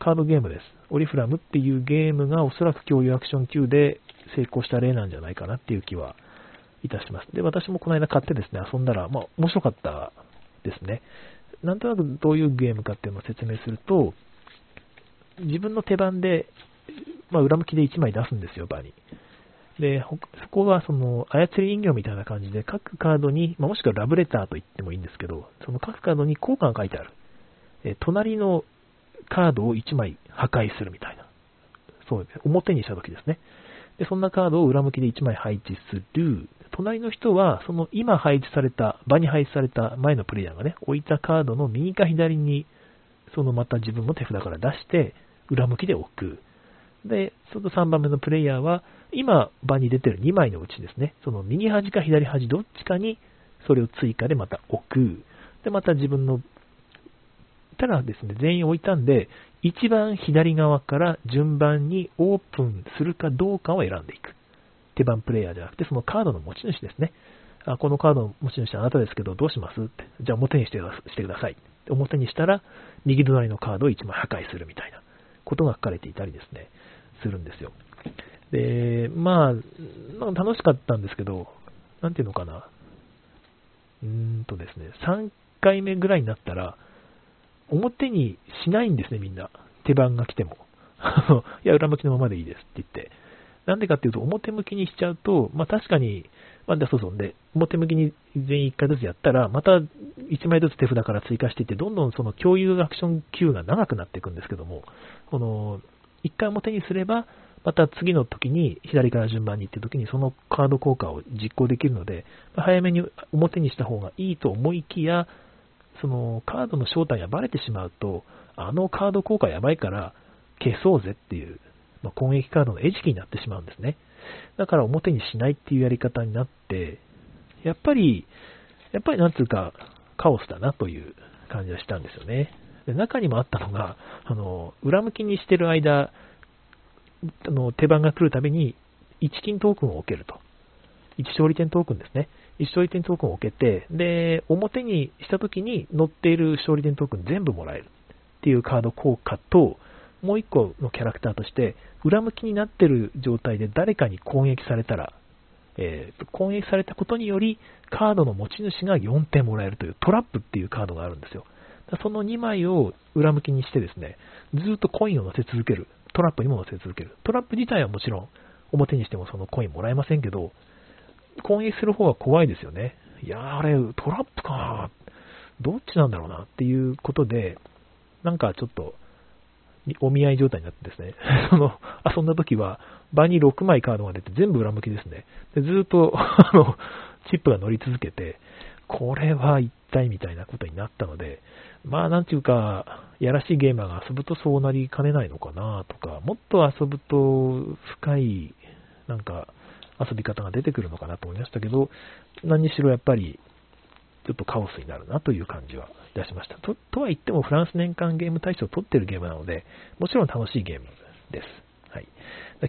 Speaker 1: カードゲームです。オリフラムっていうゲームがおそらく共有アクション級で成功した例なんじゃないかなっていう気はいたします。で、私もこの間買ってですね、遊んだら、まあ、面白かったですね。なんとなくどういうゲームかっていうのを説明すると、自分の手番で、まあ、裏向きで1枚出すんですよ、場に。で、そこはその操り人形みたいな感じで、各カードに、まあ、もしくはラブレターと言ってもいいんですけど、その各カードに効果が書いてある。え隣のカードを1枚破壊するみたいな。そうですね。表にした時ですね。で、そんなカードを裏向きで1枚配置する。隣の人は、その今配置された、場に配置された前のプレイヤーがね、置いたカードの右か左に、そのまた自分の手札から出して、裏向きで置く。で、その3番目のプレイヤーは、今場に出てる2枚のうちですね、その右端か左端どっちかにそれを追加でまた置く。で、また自分の、ただですね、全員置いたんで、一番左側から順番にオープンするかどうかを選んでいく。手番プレイヤーじゃなくて、そのカードの持ち主ですね。あこのカードの持ち主はあなたですけど、どうしますって。じゃあ表にしてください。表にしたら、右隣のカードを1枚破壊するみたいなことが書かれていたりですね、するんですよ。で、まあ、まあ、楽しかったんですけど、なんていうのかな。うーんとですね、3回目ぐらいになったら、表にしないんですね、みんな。手番が来ても。いや、裏向きのままでいいですって言って。なんでかっていうと、表向きにしちゃうと、まあ確かに、まあ、そうそうで、表向きに全員1回ずつやったら、また1枚ずつ手札から追加していって、どんどんその共有アクション Q が長くなっていくんですけども、この、1回表にすれば、また次の時に左から順番に行って時にそのカード効果を実行できるので、早めに表にした方がいいと思いきや、そのカードの正体がバレてしまうと、あのカード効果やばいから消そうぜっていう、まあ、攻撃カードの餌食になってしまうんですね。だから表にしないっていうやり方になって、やっぱり、やっぱりなんつうか、カオスだなという感じがしたんですよね。で中にもあったのが、あの、裏向きにしてる間、あの手番が来るたびに1金トークンを置けると。1勝利点トークンですね。1勝利点トークンを置けて、で、表にしたときに載っている勝利点トークン全部もらえるっていうカード効果と、もう1個のキャラクターとして、裏向きになっている状態で誰かに攻撃されたら、えー、攻撃されたことにより、カードの持ち主が4点もらえるというトラップっていうカードがあるんですよ。その2枚を裏向きにしてですね、ずっとコインを乗せ続ける。トラップにも乗せ続ける。トラップ自体はもちろん表にしてもそのコインもらえませんけど、攻撃する方が怖いですよね。いや、あれ、トラップかどっちなんだろうなっていうことで、なんかちょっと、お見合い状態になってですね、その、遊んだ時は、場に6枚カードが出て全部裏向きですね。でずっと、あの、チップが乗り続けて、これは一体みたいなことになったので、まあなんていうか、やらしいゲーマーが遊ぶとそうなりかねないのかなとか、もっと遊ぶと深い、なんか、遊び方が出てくるのかなと思いましたけど、何にしろやっぱり、ちょっとカオスになるなという感じはいたしました。ととは言っても、フランス年間ゲーム大賞を取ってるゲームなので、もちろん楽しいゲームです。はい。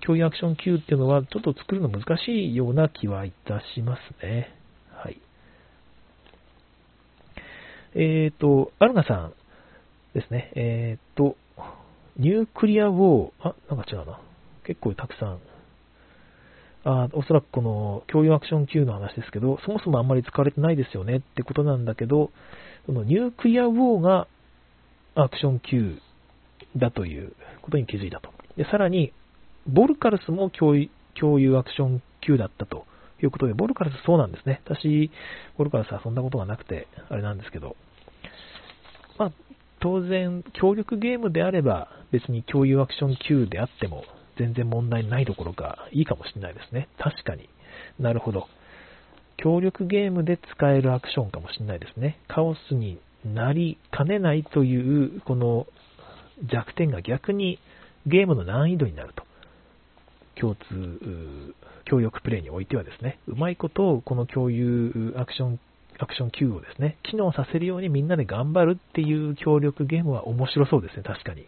Speaker 1: 共有アクション Q っていうのは、ちょっと作るの難しいような気はいたしますね。はい。えっ、ー、と、アルガさんですね。えっ、ー、と、ニュークリアウォー、あ、なんか違うな。結構たくさん。あおそらくこの共有アクション Q の話ですけど、そもそもあんまり使われてないですよねってことなんだけど、そのニュークリアウォーがアクション Q だということに気づいたと。でさらに、ボルカルスも共有アクション Q だったということで、ボルカルスそうなんですね。私、ボルカルス遊んだことがなくて、あれなんですけど、まあ、当然、協力ゲームであれば、別に共有アクション Q であっても、全然問題ないどころか、いいかもしれないですね。確かに。なるほど。協力ゲームで使えるアクションかもしれないですね。カオスになりかねないという、この弱点が逆にゲームの難易度になると。共通、協力プレイにおいてはですね、うまいことをこの共有アクション、アクション Q をですね、機能させるようにみんなで頑張るっていう協力ゲームは面白そうですね、確かに。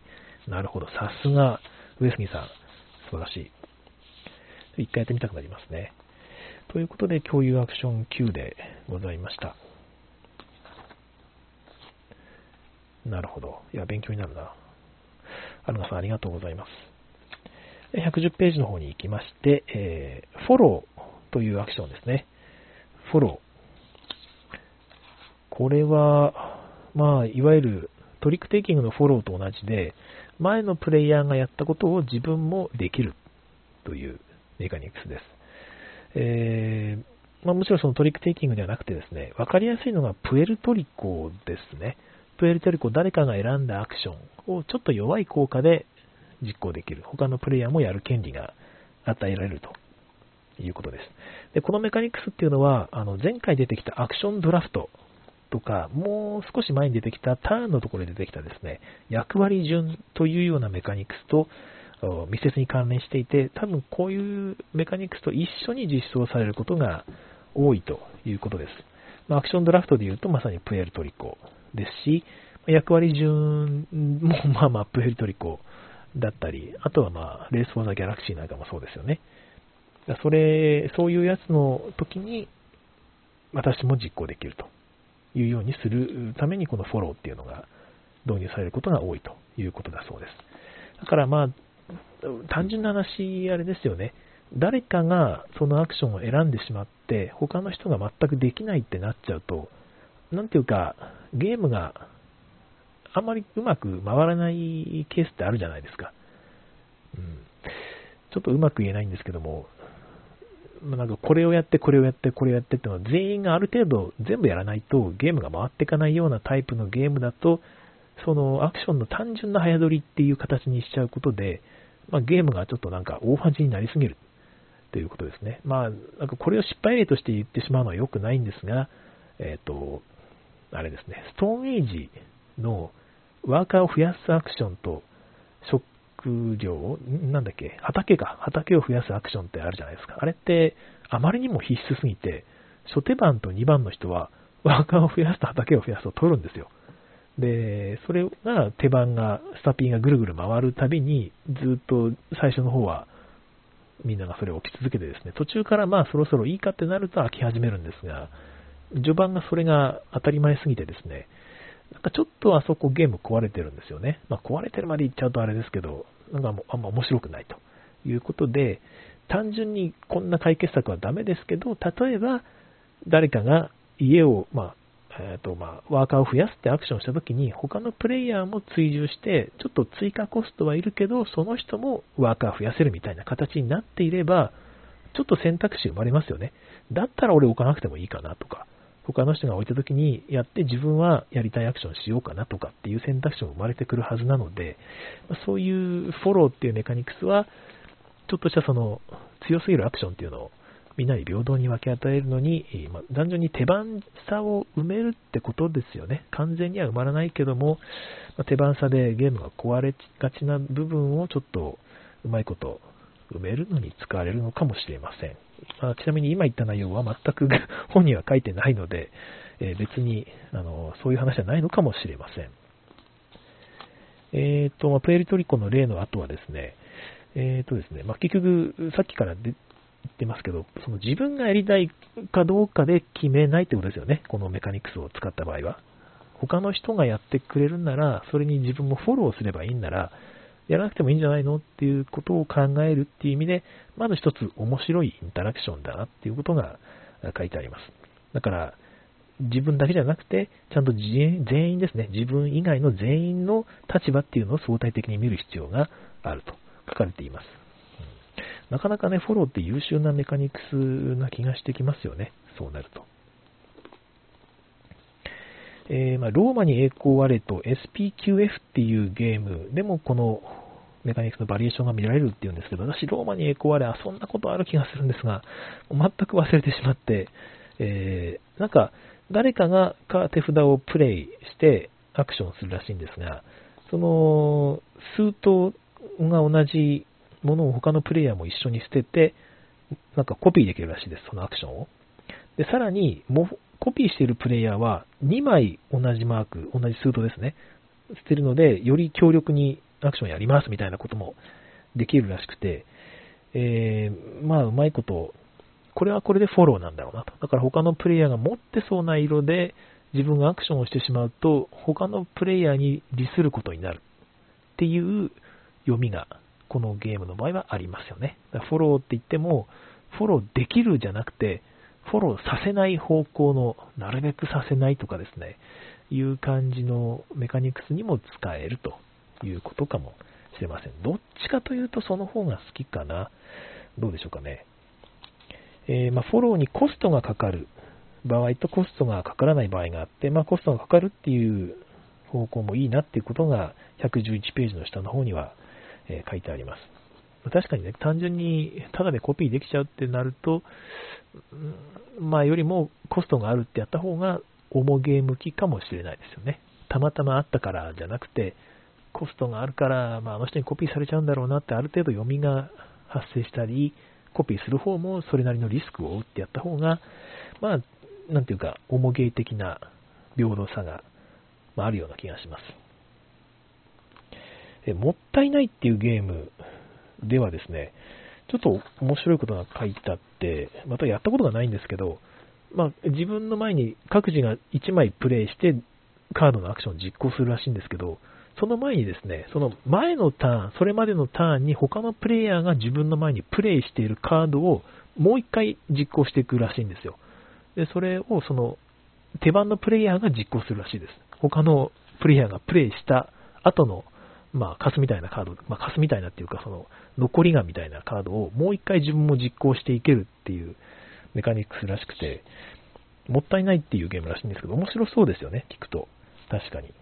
Speaker 1: なるほど、さすが、上杉さん、素晴らしい。一回やってみたくなりますね。ということで、共有アクション Q でございました。なるほど。いや、勉強になるな。アルナさん、ありがとうございます。110ページの方に行きまして、えー、フォローというアクションですね。フォロー。これは、まあ、いわゆるトリックテイキングのフォローと同じで、前のプレイヤーがやったことを自分もできるというメカニクスです。えー、まあ、もちろんそのトリックテイキングではなくてですね、わかりやすいのがプエルトリコですね。プエルトリコ、誰かが選んだアクションをちょっと弱い効果で実行できる。他のプレイヤーもやる権利が与えられるということです。でこのメカニクスっていうのは、あの前回出てきたアクションドラフトとか、もう少し前に出てきたターンのところで出てきたですね、役割順というようなメカニクスと密接に関連していて、多分こういうメカニクスと一緒に実装されることが多いということです。ま、アクションドラフトで言うとまさにプエルトリコですし、役割順も まあまあプエルトリコだったり、あとはまあ、レース・フォー・ザ・ギャラクシーなんかもそうですよね。それ、そういうやつの時に、私も実行できるというようにするために、このフォローっていうのが導入されることが多いということだそうです。だからまあ、単純な話、あれですよね。誰かがそのアクションを選んでしまって、他の人が全くできないってなっちゃうと、なんていうか、ゲームがあんまりうまく回らないケースってあるじゃないですか。うん、ちょっとうまく言えないんですけども、なんかこれをやって、これをやって、これをやってっていうのは全員がある程度全部やらないとゲームが回っていかないようなタイプのゲームだと、そのアクションの単純な早取りっていう形にしちゃうことで、まあ、ゲームがちょっとなんか大恥になりすぎるということですね。まあ、なんかこれを失敗例として言ってしまうのは良くないんですが、えっ、ー、と、あれですね、ストーンエイジのワーカーを増やすアクションと、食料、なんだっけ、畑か、畑を増やすアクションってあるじゃないですか。あれって、あまりにも必須すぎて、初手番と2番の人は、ワーカーを増やすと畑を増やすと取るんですよ。で、それが手番が、スタピンがぐるぐる回るたびに、ずっと最初の方は、みんながそれを起き続けてですね、途中からまあそろそろいいかってなると飽き始めるんですが、序盤がそれが当たり前すぎてですね、なんかちょっとあそこゲーム壊れてるんですよね。まあ、壊れてるまで言っちゃうとあれですけど、なんかもうあんま面白くないということで、単純にこんな解決策はダメですけど、例えば誰かが家を、まあえーとまあ、ワーカーを増やすってアクションしたときに、他のプレイヤーも追従して、ちょっと追加コストはいるけど、その人もワーカー増やせるみたいな形になっていれば、ちょっと選択肢生まれますよね。だったら俺置かなくてもいいかなとか、他の人が置いた時にやって自分はやりたいアクションしようかなとかっていう選択肢も生まれてくるはずなので、そういうフォローっていうメカニクスは、ちょっとしたその強すぎるアクションっていうのをみんなに平等に分け与えるのに、まあ、単純に手番差を埋めるってことですよね。完全には埋まらないけども、まあ、手番差でゲームが壊れがちな部分をちょっとうまいこと埋めるのに使われるのかもしれません。まあ、ちなみに今言った内容は全く 本には書いてないので、えー、別にあのそういう話じゃないのかもしれません。えっ、ー、と、プエルトリコの例の後はですね、えっ、とですね、まあ、結局、さっきから言ってますけど、その自分がやりたいかどうかで決めないってことですよね。このメカニクスを使った場合は。他の人がやってくれるなら、それに自分もフォローすればいいんなら、やらなくてもいいんじゃないのっていうことを考えるっていう意味で、まず一つ面白いインタラクションだなっていうことが書いてあります。だから、自分だけじゃなくて、ちゃんと全員ですね、自分以外の全員の立場っていうのを相対的に見る必要があると書かれています。なかなかね、フォローって優秀なメカニクスな気がしてきますよね。そうなると。えー、まあ、ローマに栄光あれと SPQF っていうゲームでもこのメカニクスのバリエーションが見られるっていうんですけど、私、ローマに栄光あれ遊んだことある気がするんですが、全く忘れてしまって、えー、なんか、誰かが手札をプレイしてアクションするらしいんですが、その、数頭が同じものを他のプレイヤーも一緒に捨てて、なんかコピーできるらしいです、そのアクションを。で、さらに、コピーしているプレイヤーは2枚同じマーク、同じスートですね、捨てるので、より強力にアクションやりますみたいなこともできるらしくて、えー、まあ、うまいこと、これはこれでフォローなんだろうなと。だから他のプレイヤーが持ってそうな色で自分がアクションをしてしまうと、他のプレイヤーに利することになるっていう読みがこのゲームの場合はありますよね。フォローって言っても、フォローできるじゃなくて、フォローさせない方向の、なるべくさせないとかですね、いう感じのメカニクスにも使えるということかもしれません。どっちかというとその方が好きかな。どうでしょうかね。えー、まあ、フォローにコストがかかる場合とコストがかからない場合があって、まあ、コストがかかるっていう方向もいいなっていうことが111ページの下の方にはえ書いてあります。確かにね、単純にただでコピーできちゃうってなると、まあよりもコストがあるってやった方が重ゲー向きかもしれないですよね。たまたまあったからじゃなくて、コストがあるから、まあ、あの人にコピーされちゃうんだろうなってある程度読みが発生したり、コピーする方もそれなりのリスクを負ってやった方が、まあ、なんていうか、重ゲー的な平等さが、まあ、あるような気がします。えもったいないっていうゲームではですね、ちょっと面白いことが書いてあって、またやったことがないんですけど、まあ、自分の前に各自が1枚プレイしてカードのアクションを実行するらしいんですけど、その前にですね、その前のターン、それまでのターンに他のプレイヤーが自分の前にプレイしているカードをもう一回実行していくらしいんですよ。で、それをその手番のプレイヤーが実行するらしいです。他のプレイヤーがプレイした後のまあ、カスみたいなカード、まあ、カスみたいなっていうか、その、残りがみたいなカードをもう一回自分も実行していけるっていうメカニクスらしくて、もったいないっていうゲームらしいんですけど、面白そうですよね、聞くと。確かに。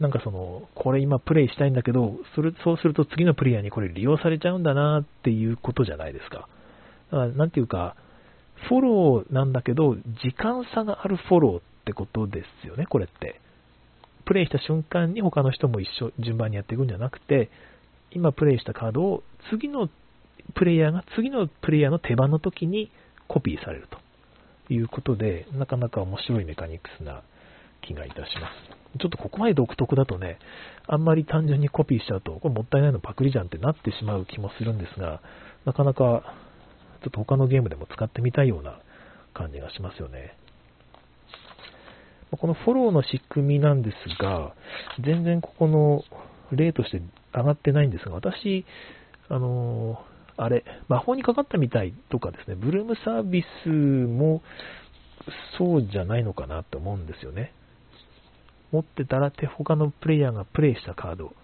Speaker 1: なんかその、これ今プレイしたいんだけど、それそうすると次のプレイヤーにこれ利用されちゃうんだなっていうことじゃないですか。だからなんていうか、フォローなんだけど、時間差があるフォローってことですよね、これって。プレイした瞬間に他の人も一緒、順番にやっていくんじゃなくて、今プレイしたカードを次のプレイヤーが次のプレイヤーの手番の時にコピーされるということで、なかなか面白いメカニクスな気がいたします。ちょっとここまで独特だとね、あんまり単純にコピーしちゃうと、これもったいないのパクリじゃんってなってしまう気もするんですが、なかなかちょっと他のゲームでも使ってみたいような感じがしますよね。このフォローの仕組みなんですが、全然ここの例として上がってないんですが、私、あのあれ、魔法にかかったみたいとかですね、ブルームサービスもそうじゃないのかなと思うんですよね。持ってたら、他のプレイヤーがプレイしたカード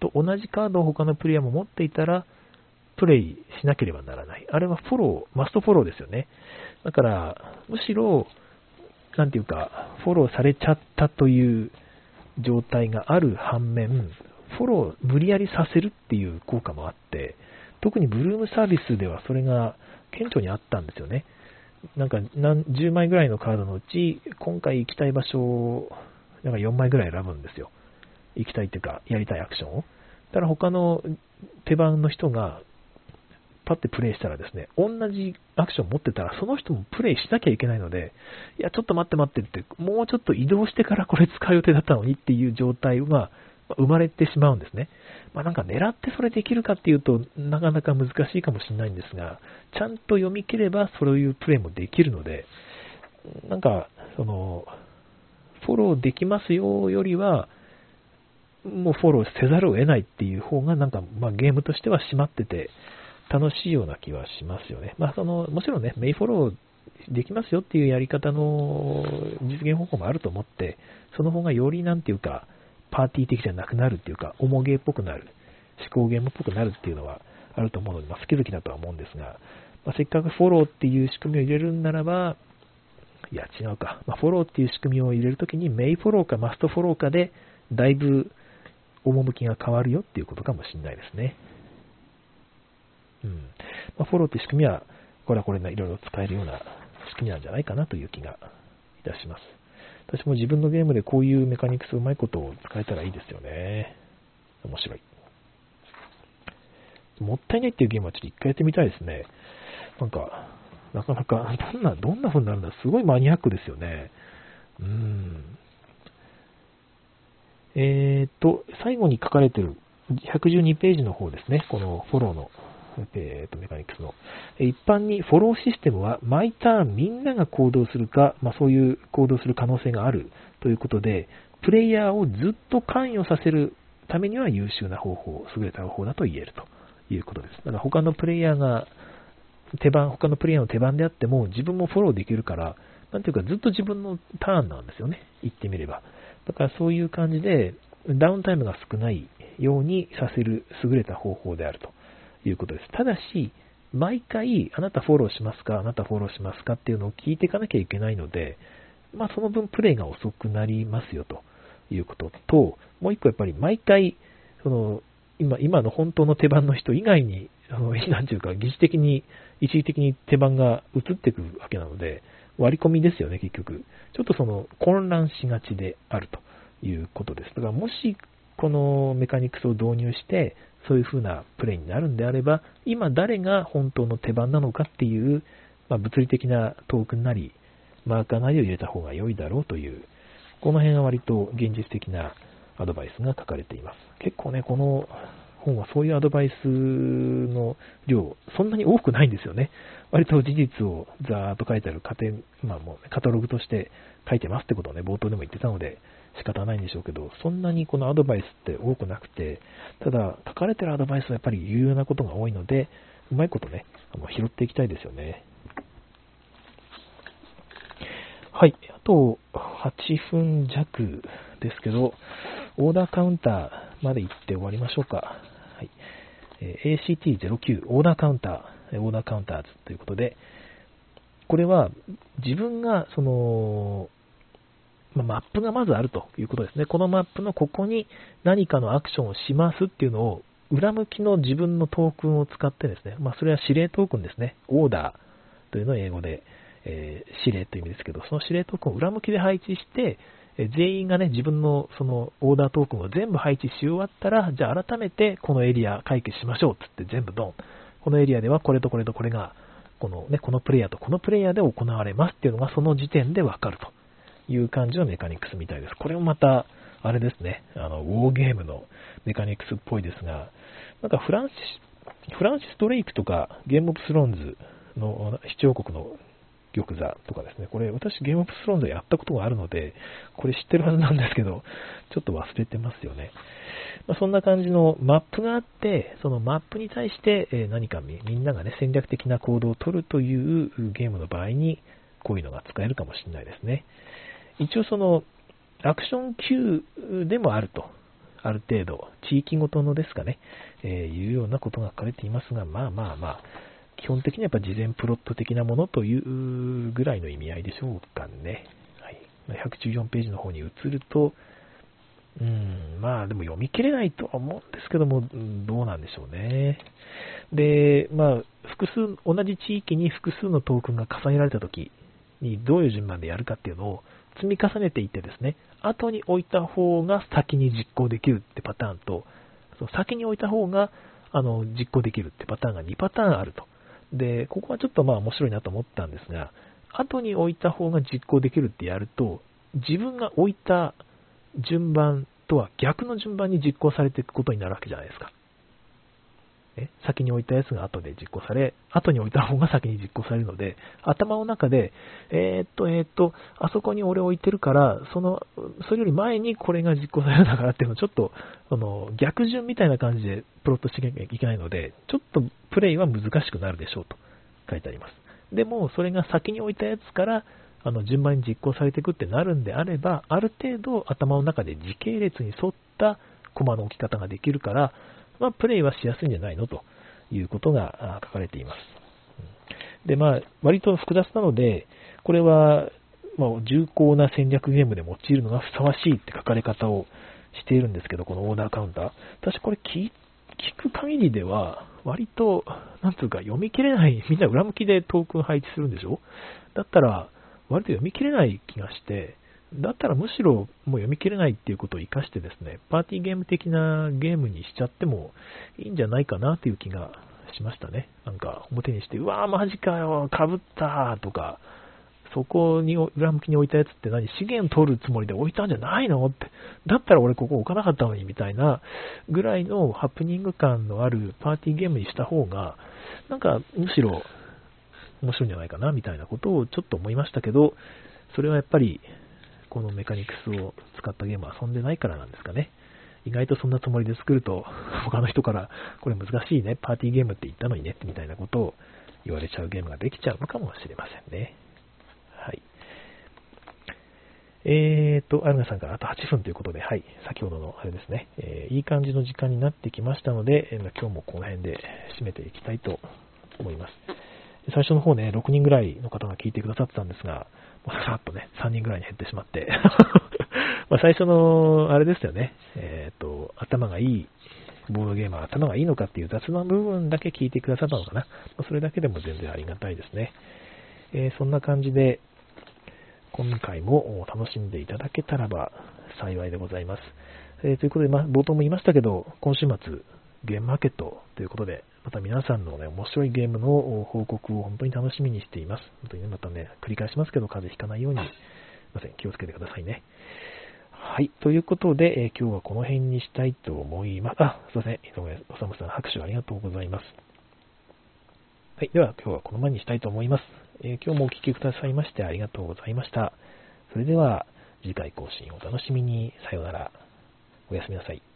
Speaker 1: と同じカードを他のプレイヤーも持っていたら、プレイしなければならない。あれはフォロー、マストフォローですよね。だから、むしろ、なんていうか、フォローされちゃったという状態がある反面、フォロー無理やりさせるっていう効果もあって、特にブルームサービスではそれが顕著にあったんですよね。なんか何10枚ぐらいのカードのうち、今回行きたい場所をなんか4枚ぐらい選ぶんですよ。行きたいっていうか、やりたいアクションを。ただ他の手番の人がパッてプレイしたらですね、同じアクション持ってたら、その人もプレイしなきゃいけないので、いや、ちょっと待って待ってって、もうちょっと移動してから これ使う予定だったのにっていう状態が生まれてしまうんですね。まあ、なんか狙ってそれできるかっていうとなかなか難しいかもしれないんですが、ちゃんと読み切ればそういうプレイもできるので、なんか、その、フォローできますよよりは、もうフォローせざるを得ないっていう方が、なんか、まあ、ゲームとしては締まってて、楽しいような気はしますよね。まあ、その、もちろんね、メイフォローできますよっていうやり方の実現方法もあると思って、その方がよりなんていうか、パーティー的じゃなくなるっていうか、重ゲーっぽくなる、思考ゲームっぽくなるっていうのはあると思うので、まあ、好き好きだとは思うんですが、まあ、せっかくフォローっていう仕組みを入れるんならば、いや違うか、まあ、フォローっていう仕組みを入れるときに、メイフォローかマストフォローかで、だいぶ趣が変わるよっていうことかもしれないですね。うん。まあ、フォローって仕組みは、これはこれいろいろ使えるような仕組みなんじゃないかなという気がいたします。私も自分のゲームでこういうメカニクスうまいことを使えたらいいですよね。面白い。もったいないっていうゲームはちょっと一回やってみたいですね。なんか、なかなか、どんな、どんな風になるんだすごいマニアックですよね。うーん。えー、っと、最後に書かれてる112ページの方ですね。このフォローの、えー、と、メカニクスの。一般にフォローシステムは毎ターンみんなが行動するか、まあ、そういう行動する可能性があるということで、プレイヤーをずっと関与させるためには優秀な方法、優れた方法だと言えるということです。だから他のプレイヤーが手番、他のプレイヤーの手番であっても自分もフォローできるから、なんていうかずっと自分のターンなんですよね。言ってみれば。だからそういう感じで、ダウンタイムが少ないようにさせる優れた方法であるということです。ただし、毎回、あなたフォローしますか、あなたフォローしますか？っていうのを聞いていかなきゃいけないので、まあその分プレイが遅くなりますよということと、もう一個やっぱり毎回、その、今、今の本当の手番の人以外に、あの、なんていうか、疑似的に、一時的に手番が移ってくるわけなので、割り込みですよね、結局。ちょっとその、混乱しがちであるということです。だから、もし、このメカニクスを導入して、そういう風なプレイになるんであれば、今誰が本当の手番なのかっていう、まあ、物理的なトークンなり、マーカーなりを入れた方が良いだろうという、この辺は割と現実的なアドバイスが書かれています。結構ね、この本はそういうアドバイスの量、そんなに多くないんですよね。割と事実をざーっと書いてある過程、まあもう、ね、カタログとして書いてますってことをね、冒頭でも言ってたので仕方ないんでしょうけど、そんなにこのアドバイスって多くなくて、ただ書かれてるアドバイスはやっぱり有用なことが多いので、うまいことね、あの拾っていきたいですよね。はい。あと、8分弱ですけど、オーダーカウンターまで行って終わりましょうか。はい。え ACT09、オーダーカウンター、オーダーカウンターズということで、これは自分が、その、まマップがまずあるということですね。このマップのここに何かのアクションをしますっていうのを、裏向きの自分のトークンを使ってですね、まあ、それは指令トークンですね。オーダーというのを英語で、えー、指令という意味ですけど、その指令トークンを裏向きで配置して、え全員がね、自分のそのオーダートークンを全部配置し終わったら、じゃあ改めてこのエリア解決しましょうつって全部ドン。このエリアではこれとこれとこれが、このね、このプレイヤーとこのプレイヤーで行われますっていうのがその時点でわかるという感じのメカニクスみたいです。これもまた、あれですね、あの、ウォーゲームのメカニクスっぽいですが、なんかフランシス、フランシス・ドレイクとかゲームオブスローンズの視聴国の玉座とかですね、これ私ゲームオブスローンズやったことがあるので、これ知ってるはずなんですけど、ちょっと忘れてますよね。まあ、そんな感じのマップがあって、そのマップに対して何かみんながね、戦略的な行動を取るというゲームの場合に、こういうのが使えるかもしれないですね。一応その、アクション Q でもあると。ある程度、地域ごとのですかね、えー、いうようなことが書かれていますが、まあまあまあ、基本的にはやっぱ事前プロット的なものというぐらいの意味合いでしょうかね。はい、114ページの方に移ると、うん、まあでも読み切れないとは思うんですけども、どうなんでしょうね。で、まあ、複数、同じ地域に複数のトークンが重ねられたときにどういう順番でやるかっていうのを積み重ねていってですね、後に置いた方が先に実行できるってパターンと、その先に置いた方があの実行できるってパターンが2パターンあると。で、ここはちょっとまあ面白いなと思ったんですが、後に置いた方が実行できるってやると、自分が置いた順番とは逆の順番に実行されていくことになるわけじゃないですか。ね、先に置いたやつが後で実行され、後に置いた方が先に実行されるので、頭の中で、えー、っと、えー、っと、あそこに俺置いてるから、その、それより前にこれが実行されるんだからっていうのをちょっと、あの、逆順みたいな感じでプロットしなきゃいけないので、ちょっとプレイは難しくなるでしょうと書いてあります。でも、それが先に置いたやつから、あの順番に実行されていくってなるんであれば、ある程度頭の中で時系列に沿ったコマの置き方ができるから、まあ、プレイはしやすいんじゃないのということが書かれています。で、まあ、割と複雑なので、これは、まあ、重厚な戦略ゲームで用いるのがふさわしいって書かれ方をしているんですけど、このオーダーカウンター。私これ聞く限りでは、割と、なんつうか読み切れない、みんな裏向きでトークン配置するんでしょ？だったら、割と読み切れない気がして、だったらむしろもう読み切れないっていうことを活かしてですね、パーティーゲーム的なゲームにしちゃってもいいんじゃないかなっていう気がしましたね。なんか表にして、うわーマジかよ、かぶったとか、そこに裏向きに置いたやつって何資源取るつもりで置いたんじゃないのって。だったら俺ここ置かなかったのにみたいなぐらいのハプニング感のあるパーティーゲームにした方が、なんかむしろ面白いんじゃないかなみたいなことをちょっと思いましたけど、それはやっぱりこのメカニクスを使ったゲームを遊んでないからなんですかね。意外とそんなつもりで作ると、他の人から、これ難しいね、パーティーゲームって言ったのにね、みたいなことを言われちゃうゲームができちゃうのかもしれませんね。はい。えーと、アルナさんからあと8分ということで、はい、先ほどのあれですね、えー、いい感じの時間になってきましたので、えー、今日もこの辺で締めていきたいと思います。最初の方ね、6人ぐらいの方が聞いてくださってたんですが、さっとね、3人ぐらいに減ってしまって ま最初の、あれですよね、えっ、ー、と、頭がいい、ボードゲーマー頭がいいのかっていう雑な部分だけ聞いてくださったのかな。まそれだけでも全然ありがたいですね。えー、そんな感じで、今回も楽しんでいただけたらば幸いでございます。えー、ということで、ま冒頭も言いましたけど、今週末、ゲームマーケットということで、また皆さんのね、面白いゲームの報告を本当に楽しみにしています。本当にね、またね、繰り返しますけど、風邪ひかないように、すいません、気をつけてくださいね。はい。ということで、え、今日はこの辺にしたいと思います。あ、すいません。井上治さん、拍手ありがとうございます。はい。では、今日はこのままにしたいと思います。え、今日もお聴きくださいましてありがとうございました。それでは、次回更新をお楽しみに。さようなら。おやすみなさい。